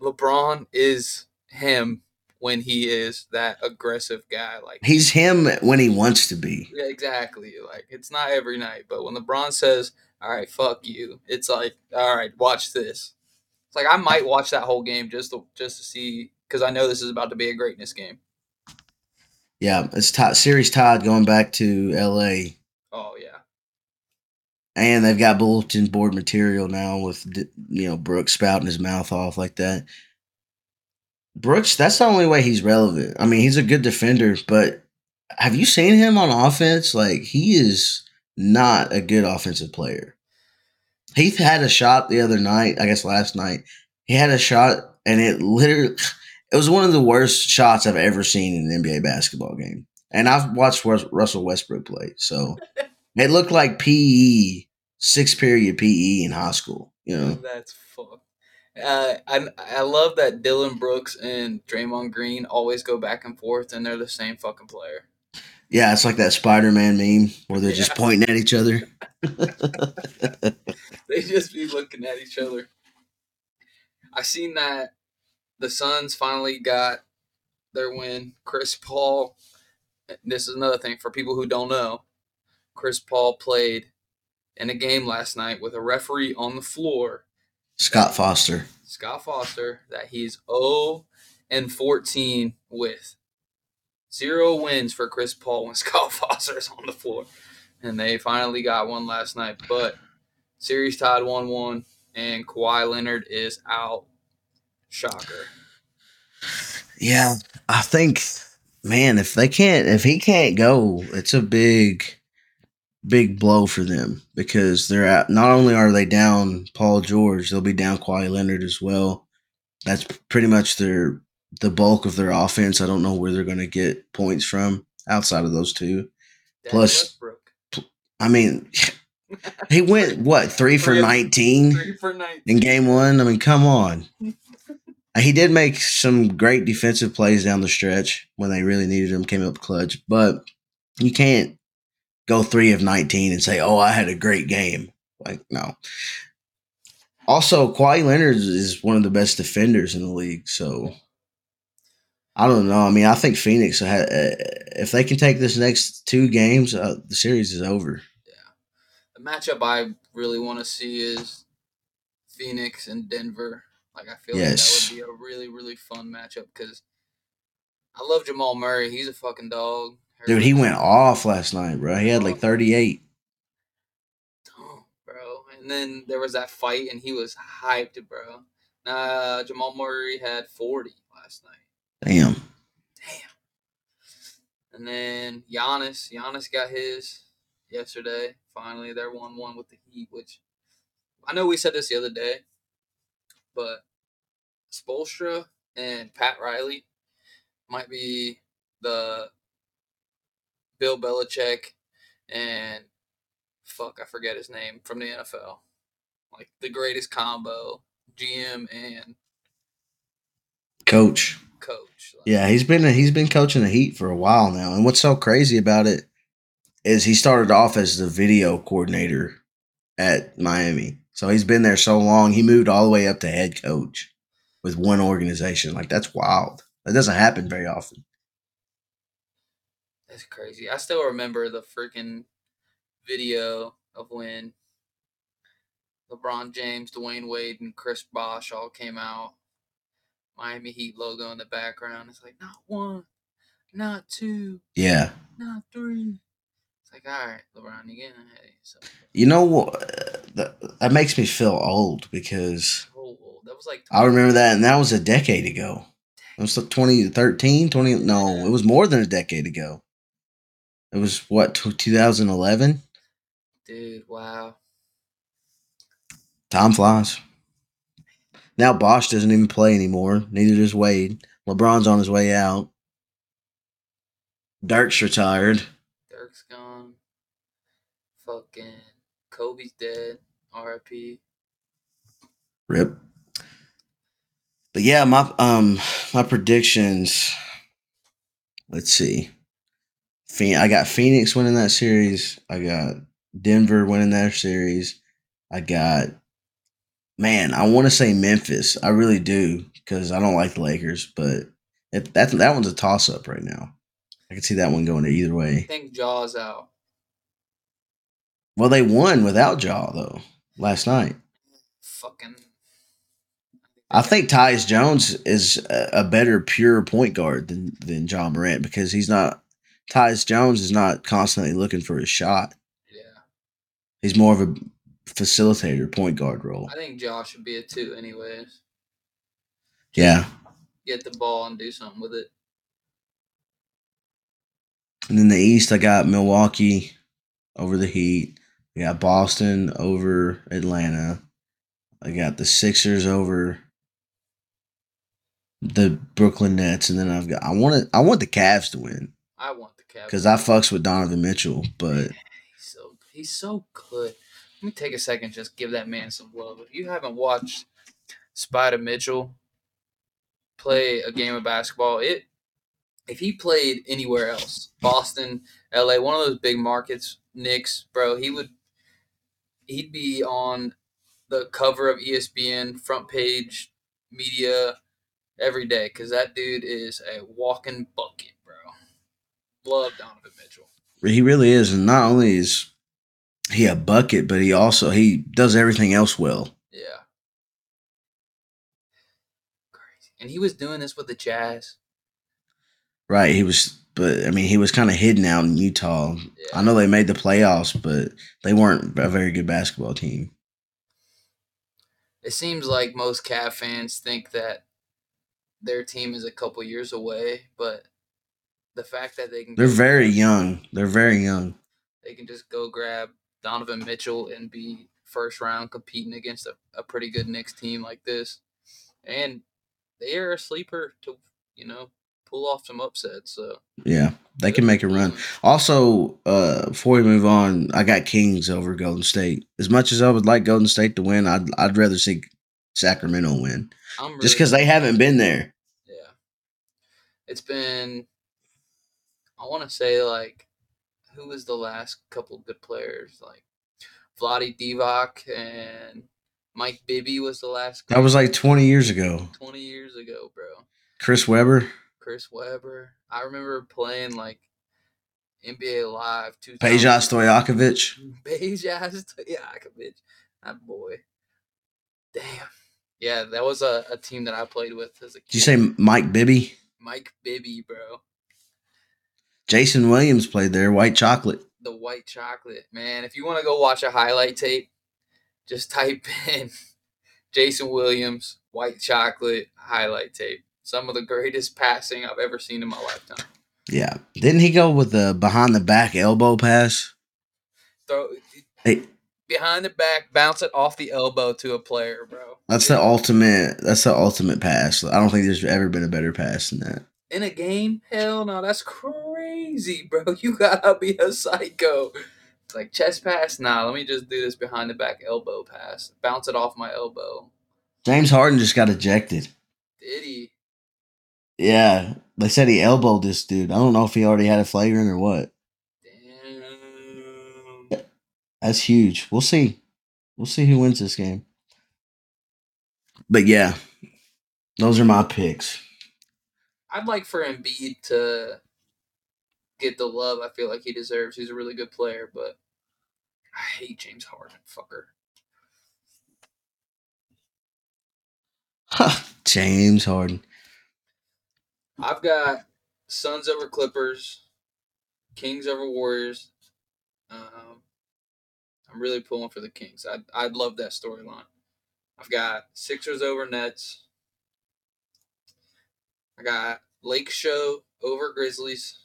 B: LeBron is him when he is that aggressive guy. Like
A: He's him when he wants to be.
B: Yeah, exactly. Like it's not every night, but when LeBron says, "All right, fuck you," it's like, "All right, watch this." It's like I might watch that whole game just to just to see because I know this is about to be a greatness game.
A: Yeah, it's tied, series tied going back to L.A.
B: Oh yeah,
A: and they've got bulletin board material now with you know Brooks spouting his mouth off like that. Brooks, that's the only way he's relevant. I mean, he's a good defender, but have you seen him on offense? Like he is not a good offensive player. He had a shot the other night, I guess last night. He had a shot and it literally it was one of the worst shots I've ever seen in an NBA basketball game. And I've watched Russell Westbrook play, so it looked like PE, six period PE in high school. You know,
B: that's. Uh, I I love that Dillon Brooks and Draymond Green always go back and forth, and they're the same fucking player.
A: Yeah, it's like that Spider Man meme where they're yeah. just pointing at each other.
B: they just be looking at each other. I seen that the Suns finally got their win. Chris Paul. This is another thing for people who don't know. Chris Paul played in a game last night with a referee on the floor.
A: Scott Foster.
B: Scott Foster that he's 0 and 14 with. Zero wins for Chris Paul when Scott Foster is on the floor. And they finally got one last night. But series tied 1 1, and Kawhi Leonard is out. Shocker.
A: Yeah, I think, man, if they can't, if he can't go, it's a big, big blow for them because they're at, not only are they down Paul George, they'll be down Kawhi Leonard as well. That's pretty much their the bulk of their offense. I don't know where they're going to get points from outside of those two. Plus, I mean, he went what three for nineteen?
B: Three for nineteen
A: in game one. I mean, come on. he did make some great defensive plays down the stretch when they really needed him. Came up clutch, but you can't go three of nineteen and say, "Oh, I had a great game." Like no. Also, Kawhi Leonard is one of the best defenders in the league, so I don't know. I mean, I think Phoenix, uh, if they can take this next two games, uh, the series is over.
B: Yeah. The matchup I really want to see is Phoenix and Denver. Like, I feel yes. like that would be a really, really fun matchup because I love Jamal Murray. He's a fucking dog.
A: Dude, he went off last night, bro. He had like 38.
B: Oh, bro. And then there was that fight, and he was hyped, bro. Uh, Jamal Murray had 40 last night.
A: Damn. Damn.
B: And then Giannis, Giannis got his yesterday. Finally, they're one one with the Heat, which I know we said this the other day, but Spoelstra and Pat Riley might be the Bill Belichick and fuck, I forget his name from the NFL. Like the greatest combo, GM and
A: coach
B: coach.
A: Like, yeah, he's been he's been coaching the Heat for a while now, and what's so crazy about it is he started off as the video coordinator at Miami. So he's been there so long, he moved all the way up to head coach with one organization. Like that's wild. That doesn't happen very often.
B: That's crazy. I still remember the freaking video of when LeBron James, Dwayne Wade, and Chris Bosh all came out Miami Heat logo in the background. It's like not one, not two,
A: yeah,
B: not three. It's like all right, LeBron, you getting ahead
A: so. You know what? That, that makes me feel old because
B: old. that was like
A: I remember that, and that was a decade ago. It was like 2013, 20. No, it was more than a decade ago. It was what 2011.
B: Dude, wow.
A: Time flies. Now Bosh doesn't even play anymore. Neither does Wade. LeBron's on his way out. Dirk's retired.
B: Dirk's gone. Fucking Kobe's dead. R.I.P.
A: Rip. But yeah, my um my predictions. Let's see. I got Phoenix winning that series. I got Denver winning that series. I got man, I want to say Memphis. I really do because I don't like the Lakers, but it, that that one's a toss up right now. I can see that one going either way.
B: I think Ja's out.
A: Well, they won without Ja though last night.
B: Fucking,
A: I think Tyus Jones is a, a better pure point guard than than Ja Morant because he's not. Tyus Jones is not constantly looking for a shot.
B: Yeah,
A: He's more of a facilitator, point guard role.
B: I think Josh should be a two, anyways.
A: Yeah.
B: Get the ball and do something with it.
A: And then the East, I got Milwaukee over the Heat. I got Boston over Atlanta. I got the Sixers over the Brooklyn Nets, and then I've got I want it, I want the Cavs to win
B: I want.
A: Because I fucks with Donovan Mitchell, but
B: he's so he's so good. Let me take a second, just give that man some love. If you haven't watched Spider Mitchell play a game of basketball, it if he played anywhere else, Boston, LA, one of those big markets, Knicks, bro, he would he'd be on the cover of ESPN, front page media every day because that dude is a walking bucket. Love Donovan Mitchell.
A: he really is. And not only is he a bucket, but he also he does everything else well.
B: Yeah. Crazy. And he was doing this with the Jazz.
A: Right? He was, but I mean, he was kind of hidden out in Utah.
B: Yeah.
A: I know they made the playoffs, but they weren't a very good basketball team.
B: It seems like most Cav fans think that their team is a couple years away, but the fact that they can
A: They're very young. They're very young.
B: they can just go grab Donovan Mitchell and be first round competing against a, a pretty good Knicks team like this. And they are a sleeper to, you know, pull off some upsets. So
A: Yeah, they can make a run. Also, uh, before we move on, I got Kings over Golden State. As much as I would like Golden State to win, I'd I'd rather see Sacramento win,
B: I'm really
A: just because they haven't been there.
B: Yeah. It's been I wanna say like who was the last couple good players? Like Vlade Divac and Mike Bibby was the last
A: That was like twenty years ago.
B: twenty years ago, bro.
A: Chris Webber,
B: Chris Webber. I remember playing like NBA Live two
A: Peja Stojakovic.
B: Peja Stojakovic. That boy. Damn. Yeah, that was a, a team that I played with as a kid.
A: Did you say Mike Bibby?
B: Mike Bibby, bro?
A: Jason Williams played there. White chocolate.
B: the white chocolate. Man, if you want to go watch a highlight tape, just type in Jason Williams, white chocolate highlight tape. Some of the greatest passing I've ever seen in my lifetime.
A: Yeah. Didn't he go with the behind the back elbow pass?
B: Throw
A: Hey,
B: behind the back, bounce it off the elbow to a player, bro.
A: that's the ultimate. That's the ultimate pass. I don't think there's ever been a better pass than that.
B: In a game? Hell no, that's crazy, bro. You gotta be a psycho. It's like chest pass. Nah, let me just do this behind the back elbow pass. Bounce it off my elbow.
A: James Harden just got ejected.
B: Did he?
A: Yeah, they said he elbowed this dude. I don't know if he already had a flagrant or what.
B: Damn.
A: That's huge. We'll see. We'll see who wins this game. But yeah, those are my picks.
B: I'd like for Embiid to get the love I feel like he deserves. He's a really good player, but I hate James Harden, fucker.
A: James Harden.
B: I've got Suns over Clippers, Kings over Warriors. Um, I'm really pulling for the Kings. I I love that storyline. I've got Sixers over Nets. I got Lake Show over Grizzlies.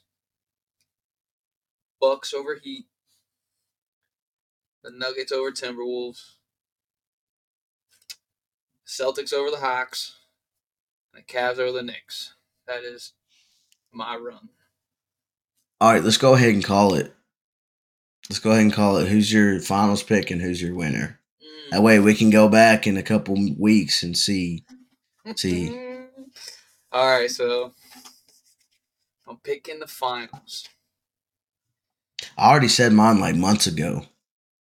B: Bucks over Heat. The Nuggets over Timberwolves. Celtics over the Hawks. And the Cavs over the Knicks. That is my run.
A: All right, let's go ahead and call it. Let's go ahead and call it. Who's your finals pick and who's your winner?
B: Mm.
A: That way we can go back in a couple weeks and see. See.
B: All right, so I'm picking the finals.
A: I already said mine like months ago.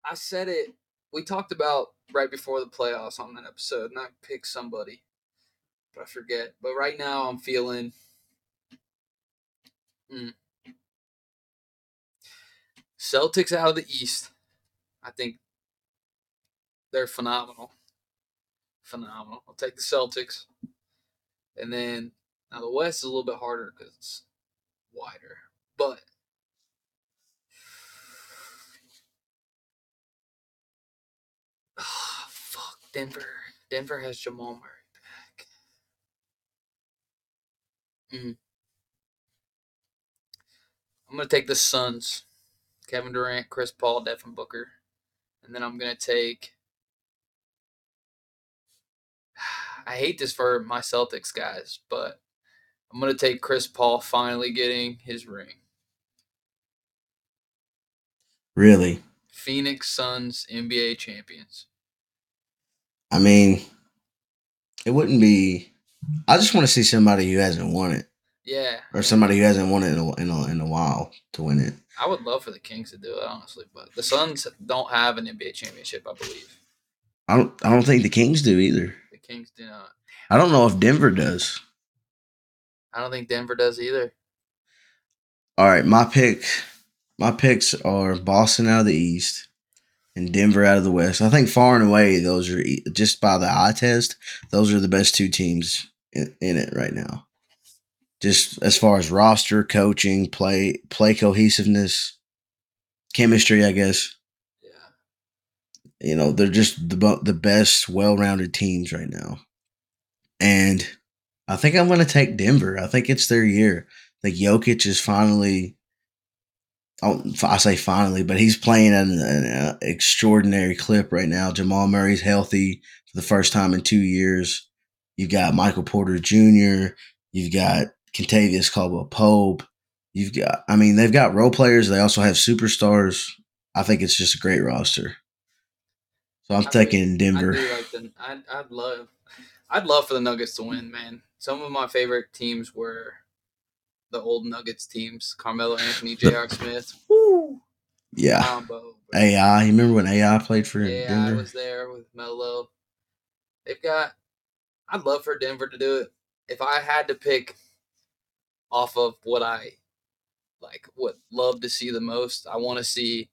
B: I said it. We talked about right before the playoffs on that episode, and I picked somebody, but I forget. But right now, I'm feeling. Mm. Celtics out of the East. I think they're phenomenal. phenomenal. I'll take the Celtics. And then now the West is a little bit harder because it's wider, but Ah, fuck Denver. Denver has Jamal Murray back. Mm. I'm gonna take the Suns. Kevin Durant, Chris Paul, Devin Booker, and then I'm gonna take. I hate this for my Celtics guys, but I'm gonna take Chris Paul finally getting his ring.
A: Really?
B: Phoenix Suns NBA champions.
A: I mean, it wouldn't be. I just want to see somebody who hasn't won it,
B: Yeah.
A: or somebody who hasn't won it in a, in a, in a while to win it.
B: I would love for the Kings to do it, honestly, but the Suns don't have an NBA championship, I believe.
A: I don't. I don't think the Kings do either.
B: The Kings do not.
A: I don't know if Denver does.
B: I don't think Denver does either.
A: All right, my pick. My picks are Boston out of the East and Denver out of the West. I think far and away those are just by the eye test. Those are the best two teams in, in it right now. Just as far as roster, coaching, play, play cohesiveness, chemistry. I guess
B: Yeah.
A: you know they're just the the best, well-rounded teams right now. And I think I'm going to take Denver. I think it's their year. Like Jokic is finally. Oh, I say finally, but he's playing an, an uh, extraordinary clip right now. Jamal Murray's healthy for the first time in two years. You've got Michael Porter Jr. You've got Kentavious Caldwell Pope. You've got, I mean, they've got role players. They also have superstars. I think it's just a great roster. So I'm
B: I
A: taking
B: I
A: Denver.
B: do like the. I'd, I'd love. I'd love for the Nuggets to win, man. Some of my favorite teams were the old Nuggets teams: Carmelo Anthony, J.R. Smith. Woo!
A: Yeah.
B: Combo.
A: AI. You remember when AI played for
B: Yeah, I was there with Melo. They've got. I'd love for Denver to do it. If I had to pick off of what I like, would love to see the most, I want to see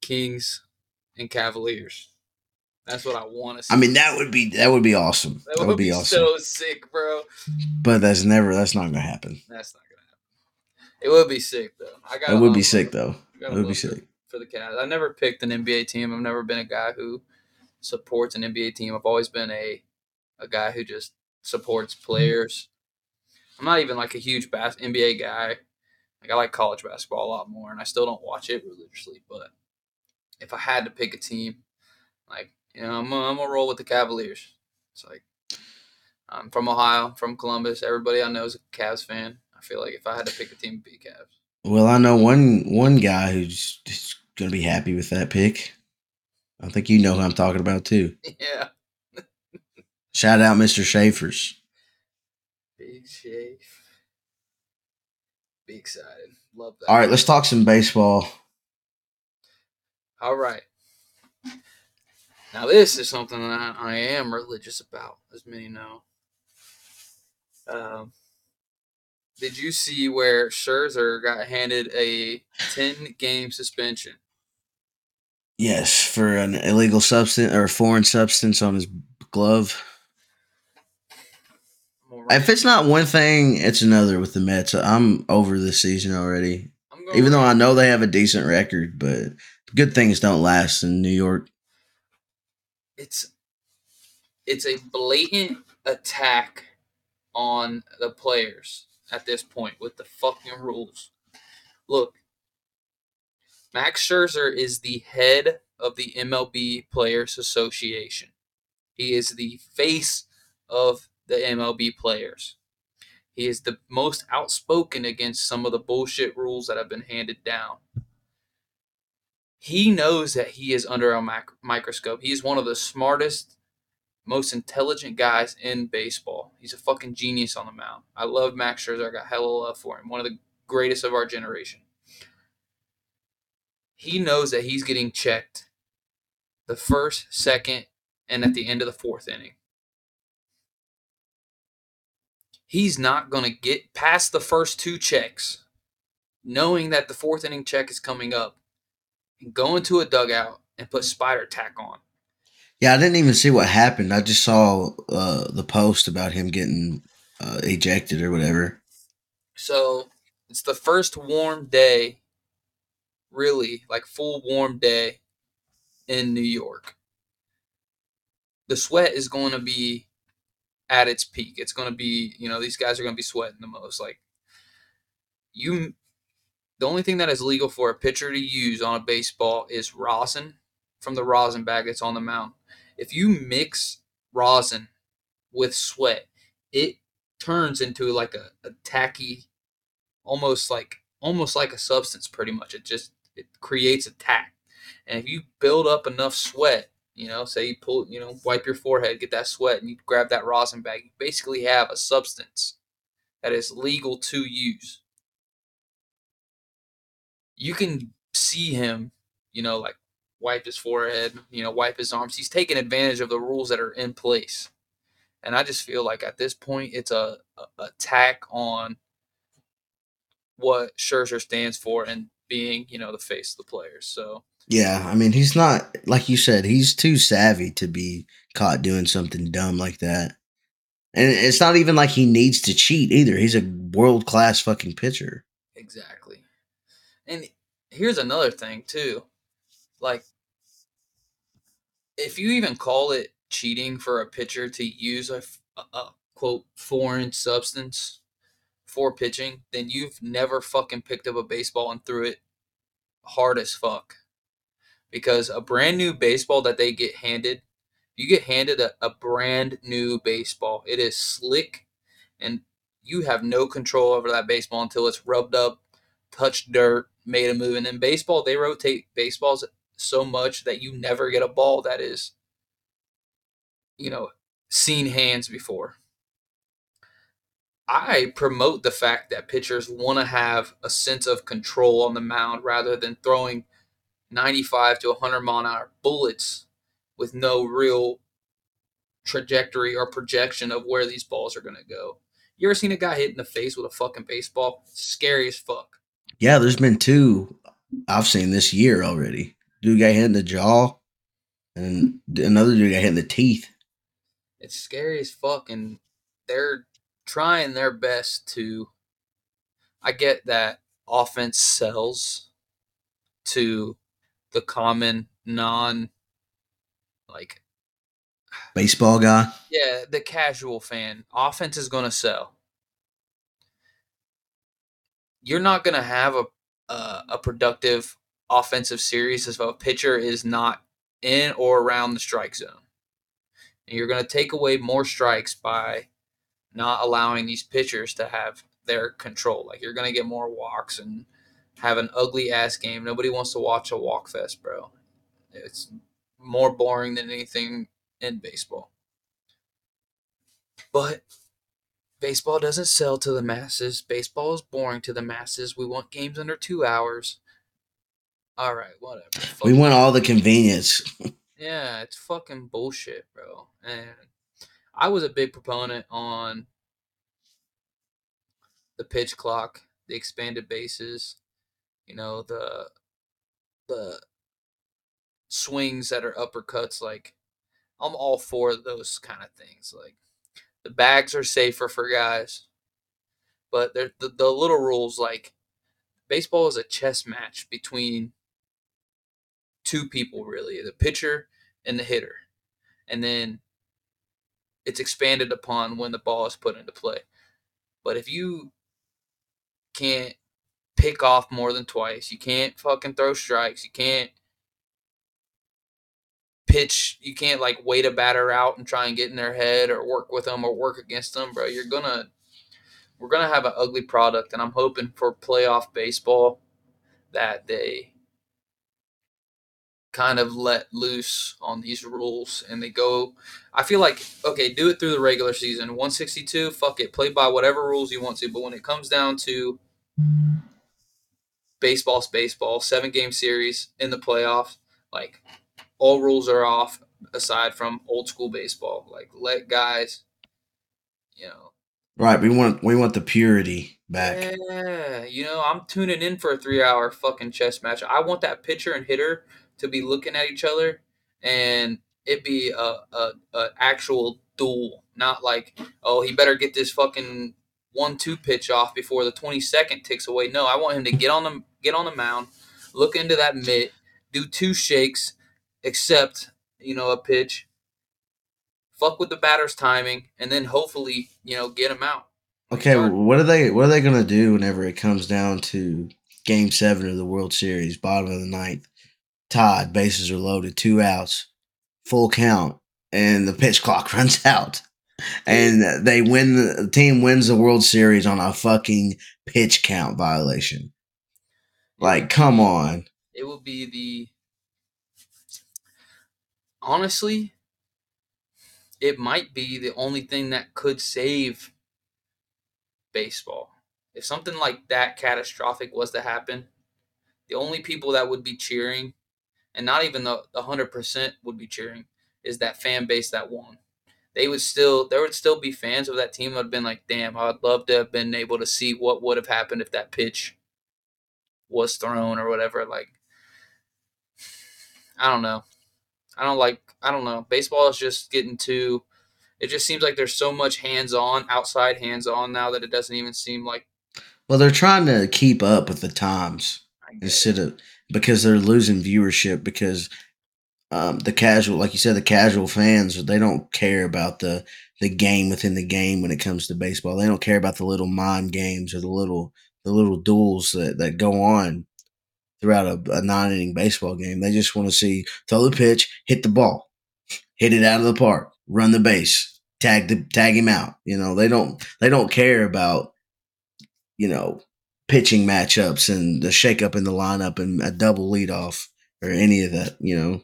B: Kings and Cavaliers. That's what I want to see.
A: I mean, that would be that would be awesome.
B: that,
A: That would be awesome.
B: so sick, bro.
A: But that's never that's not gonna happen.
B: That's not gonna happen. It would be sick though. I got.
A: It would be sick though. It would be sick.
B: for the Cavs. I never picked an NBA team. I've never been a guy who supports an NBA team. I've always been a a guy who just supports players. I'm not even like a huge bas- NBA guy. Like I like college basketball a lot more, and I still don't watch it religiously. But if I had to pick a team, like you know, I'm gonna, roll with the Cavaliers. It's like I'm from Ohio, from Columbus. Everybody I know is a Cavs fan. I feel like if I had to pick a team, it'd be Cavs.
A: Well, I know one one guy who's just gonna be happy with that pick. I think you know who I'm talking about too.
B: Yeah.
A: Shout out Mr. Schaefer's.
B: Big shave. Be excited. Love that.
A: All right, let's talk some baseball.
B: All right. Now this is something that I am religious about, as many know. Um, did you see where Scherzer got handed a ten game suspension?
A: Yes, for an illegal substance or foreign substance on his glove. If it's not one thing, it's another with the Mets. I'm over this season already. Even though I know they have a decent record, but good things don't last in New York.
B: It's it's a blatant attack on the players at this point with the fucking rules. Look, Max Scherzer is the head of the MLB Players Association. He is the face of the MLB players. He is the most outspoken against some of the bullshit rules that have been handed down. He knows that he is under a mic- microscope. He is one of the smartest, most intelligent guys in baseball. He's a fucking genius on the mound. I love Max Scherzer. I got hella love for him. One of the greatest of our generation. He knows that he's getting checked the first, second, and at the end of the fourth inning. He's not going to get past the first two checks, knowing that the fourth inning check is coming up, and go into a dugout and put spider tack on.
A: Yeah, I didn't even see what happened. I just saw uh, the post about him getting uh, ejected or whatever.
B: So it's the first warm day, really, like full warm day in New York. The sweat is going to be at its peak. It's going to be, you know, these guys are going to be sweating the most. Like, you, the only thing that is legal for a pitcher to use on a baseball is rosin from the rosin bag that's on the mound. If you mix rosin with sweat, it turns into like a, a tacky, almost like almost like a substance. Pretty much, it just it creates a tack. And if you build up enough sweat, you know, say you pull, you know, wipe your forehead, get that sweat, and you grab that rosin bag, you basically have a substance that is legal to use. You can see him, you know, like wipe his forehead, you know, wipe his arms. He's taking advantage of the rules that are in place. And I just feel like at this point, it's a, a attack on what Scherzer stands for and being, you know, the face of the players. So
A: yeah, I mean, he's not like you said. He's too savvy to be caught doing something dumb like that. And it's not even like he needs to cheat either. He's a world class fucking pitcher.
B: Exactly. And here's another thing too. Like if you even call it cheating for a pitcher to use a, a, a quote foreign substance for pitching, then you've never fucking picked up a baseball and threw it hard as fuck. Because a brand new baseball that they get handed, you get handed a, a brand new baseball. It is slick and you have no control over that baseball until it's rubbed up, touched dirt, made a move. And in baseball, they rotate baseballs so much that you never get a ball that is, you know, seen hands before. I promote the fact that pitchers want to have a sense of control on the mound rather than throwing 95 to 100 mile an hour bullets with no real trajectory or projection of where these balls are going to go. You ever seen a guy hit in the face with a fucking baseball? scary as fuck.
A: Yeah, there's been two I've seen this year already. Dude got hit in the jaw, and another dude got hit in the teeth.
B: It's scary as fuck, and they're trying their best to. I get that offense sells to the common non like
A: baseball guy.
B: Yeah, the casual fan. Offense is going to sell. You're not going to have a uh, a productive offensive series if a pitcher is not in or around the strike zone. And you're going to take away more strikes by not allowing these pitchers to have their control. Like you're going to get more walks and have an ugly ass game. Nobody wants to watch a walk fest, bro. It's more boring than anything in baseball. But baseball doesn't sell to the masses. Baseball is boring to the masses. We want games under two hours. All right, whatever.
A: Fuck we want all the convenience.
B: yeah, it's fucking bullshit, bro. And I was a big proponent on the pitch clock, the expanded bases, you know, the the swings that are uppercuts like I'm all for those kind of things. Like the bags are safer for guys. But the, the little rules like baseball is a chess match between two people really the pitcher and the hitter and then it's expanded upon when the ball is put into play but if you can't pick off more than twice you can't fucking throw strikes you can't pitch you can't like wait a batter out and try and get in their head or work with them or work against them bro you're gonna we're gonna have an ugly product and i'm hoping for playoff baseball that they kind of let loose on these rules and they go I feel like okay, do it through the regular season. 162, fuck it, play by whatever rules you want to, but when it comes down to baseball's baseball, seven game series in the playoffs, like all rules are off aside from old school baseball. Like let guys, you know.
A: Right, we want we want the purity back.
B: Yeah, you know, I'm tuning in for a three hour fucking chess match. I want that pitcher and hitter to be looking at each other and it be a, a, a actual duel, not like oh he better get this fucking one two pitch off before the twenty second ticks away. No, I want him to get on the get on the mound, look into that mitt, do two shakes, accept you know a pitch, fuck with the batter's timing, and then hopefully you know get him out.
A: Okay, what are they what are they gonna do whenever it comes down to game seven of the World Series, bottom of the ninth? Todd, bases are loaded, two outs, full count, and the pitch clock runs out. And they win the team wins the World Series on a fucking pitch count violation. Like, come on.
B: It will be the honestly, it might be the only thing that could save baseball. If something like that catastrophic was to happen, the only people that would be cheering, and not even the, the 100% would be cheering, is that fan base that won. They would still, there would still be fans of that team that would have been like, damn, I'd love to have been able to see what would have happened if that pitch was thrown or whatever. Like, I don't know. I don't like, I don't know. Baseball is just getting too, it just seems like there's so much hands on, outside hands on now that it doesn't even seem like.
A: Well, they're trying to keep up with the times instead of because they're losing viewership because um, the casual, like you said, the casual fans they don't care about the the game within the game when it comes to baseball. They don't care about the little mind games or the little the little duels that that go on throughout a, a nine inning baseball game. They just want to see throw the pitch, hit the ball, hit it out of the park, run the base, tag the tag him out. You know, they don't they don't care about you know pitching matchups and the shakeup in the lineup and a double lead off or any of that. You know.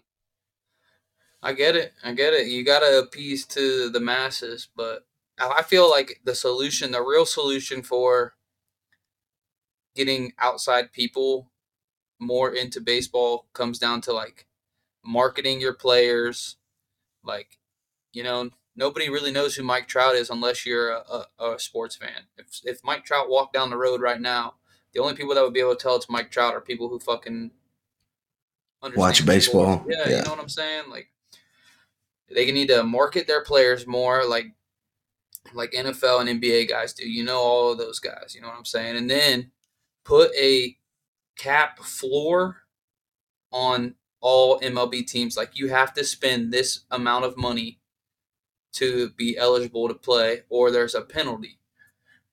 B: I get it. I get it. You gotta appease to the masses, but I feel like the solution, the real solution for getting outside people more into baseball comes down to like marketing your players, like you know, nobody really knows who Mike Trout is unless you're a, a, a, sports fan. If, if Mike Trout walked down the road right now, the only people that would be able to tell it's Mike Trout are people who fucking
A: watch baseball.
B: Yeah, yeah, you know what I'm saying? Like they need to market their players more, like like NFL and NBA guys do. You know all of those guys. You know what I'm saying? And then put a cap floor on all MLB teams. Like you have to spend this amount of money to be eligible to play, or there's a penalty.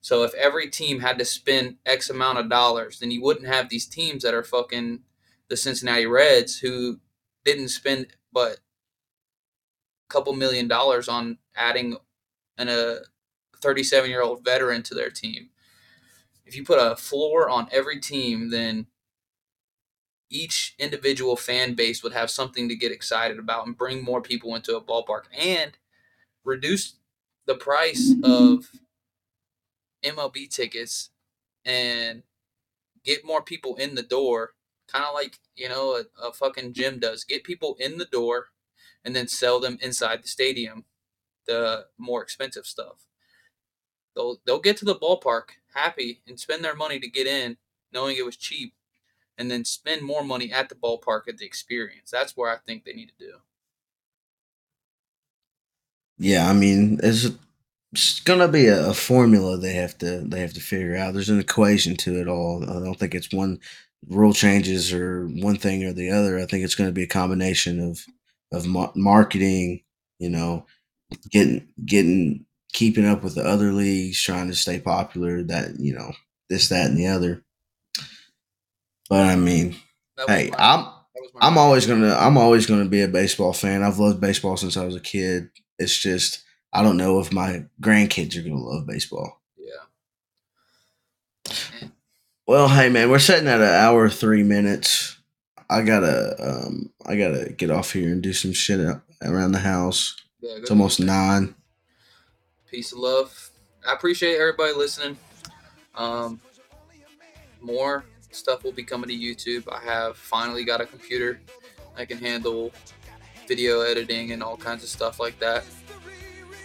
B: So if every team had to spend X amount of dollars, then you wouldn't have these teams that are fucking the Cincinnati Reds who didn't spend but a couple million dollars on adding an, uh, a 37 year old veteran to their team. If you put a floor on every team, then each individual fan base would have something to get excited about and bring more people into a ballpark. And reduce the price of MLB tickets and get more people in the door, kind of like you know a, a, fucking gym does. Get people in the door, and then sell them inside the stadium, the more expensive stuff. They'll they'll get to the ballpark happy and spend their money to get in, knowing it was cheap, and then spend more money at the ballpark at the experience. That's where I think they need to do.
A: Yeah, I mean, it's, it's gonna be a, a, formula they have to they have to figure out. There's an equation to it all. I don't think it's one rule changes or one thing or the other. I think it's going to be a combination of of ma- marketing, you know, getting getting keeping up with the other leagues, trying to stay popular. That you know, this, that, and the other. But I mean, hey, my, I'm I'm always gonna I'm always gonna be a baseball fan. I've loved baseball since I was a kid. It's just I don't know if my grandkids are gonna love baseball.
B: Yeah.
A: Well, hey man, we're sitting at an hour three minutes. I gotta um I gotta get off here and do some shit around the house. Yeah, it's almost nine.
B: Peace of love. I appreciate everybody listening. Um, more stuff will be coming to YouTube. I have finally got a computer I can handle video editing and all kinds of stuff like that.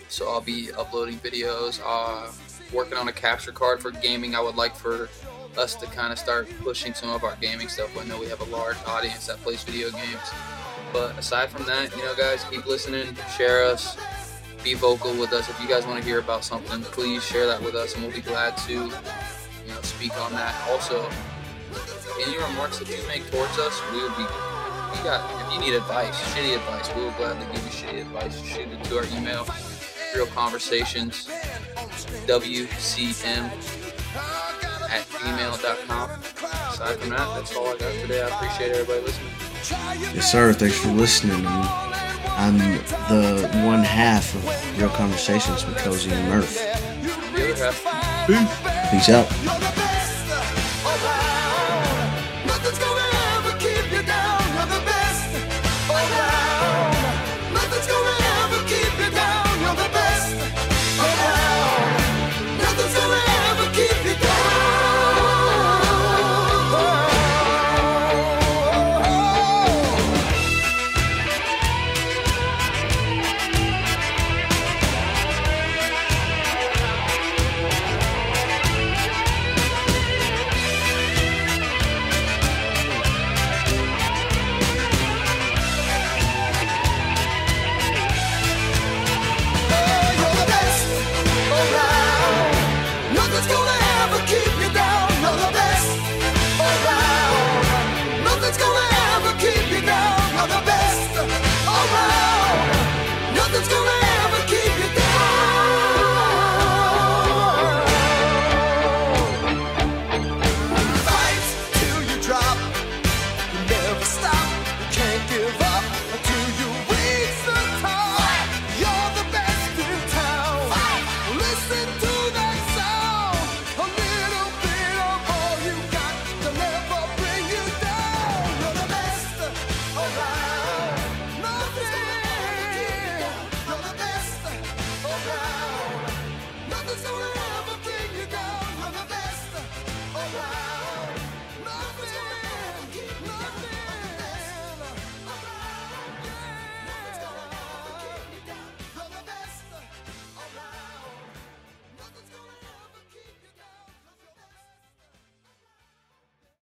B: So I'll be uploading videos, uh, working on a capture card for gaming. I would like for us to kind of start pushing some of our gaming stuff. I know we have a large audience that plays video games. But aside from that, you know, guys, keep listening, share us, be vocal with us. If you guys want to hear about something, please share that with us, and we'll be glad to, you know, speak on that. Also, any remarks that you make towards us, we will be. We got. If you need advice, shitty advice, we will gladly give you shitty advice. Shoot it to our email, real conversations, WCM at gmail.com. Aside from that, that's all I got today. I appreciate everybody listening.
A: Yes, sir. Thanks for listening. I'm the one half of Real Conversations with Cozy and Murph.
B: The other half.
A: Peace out.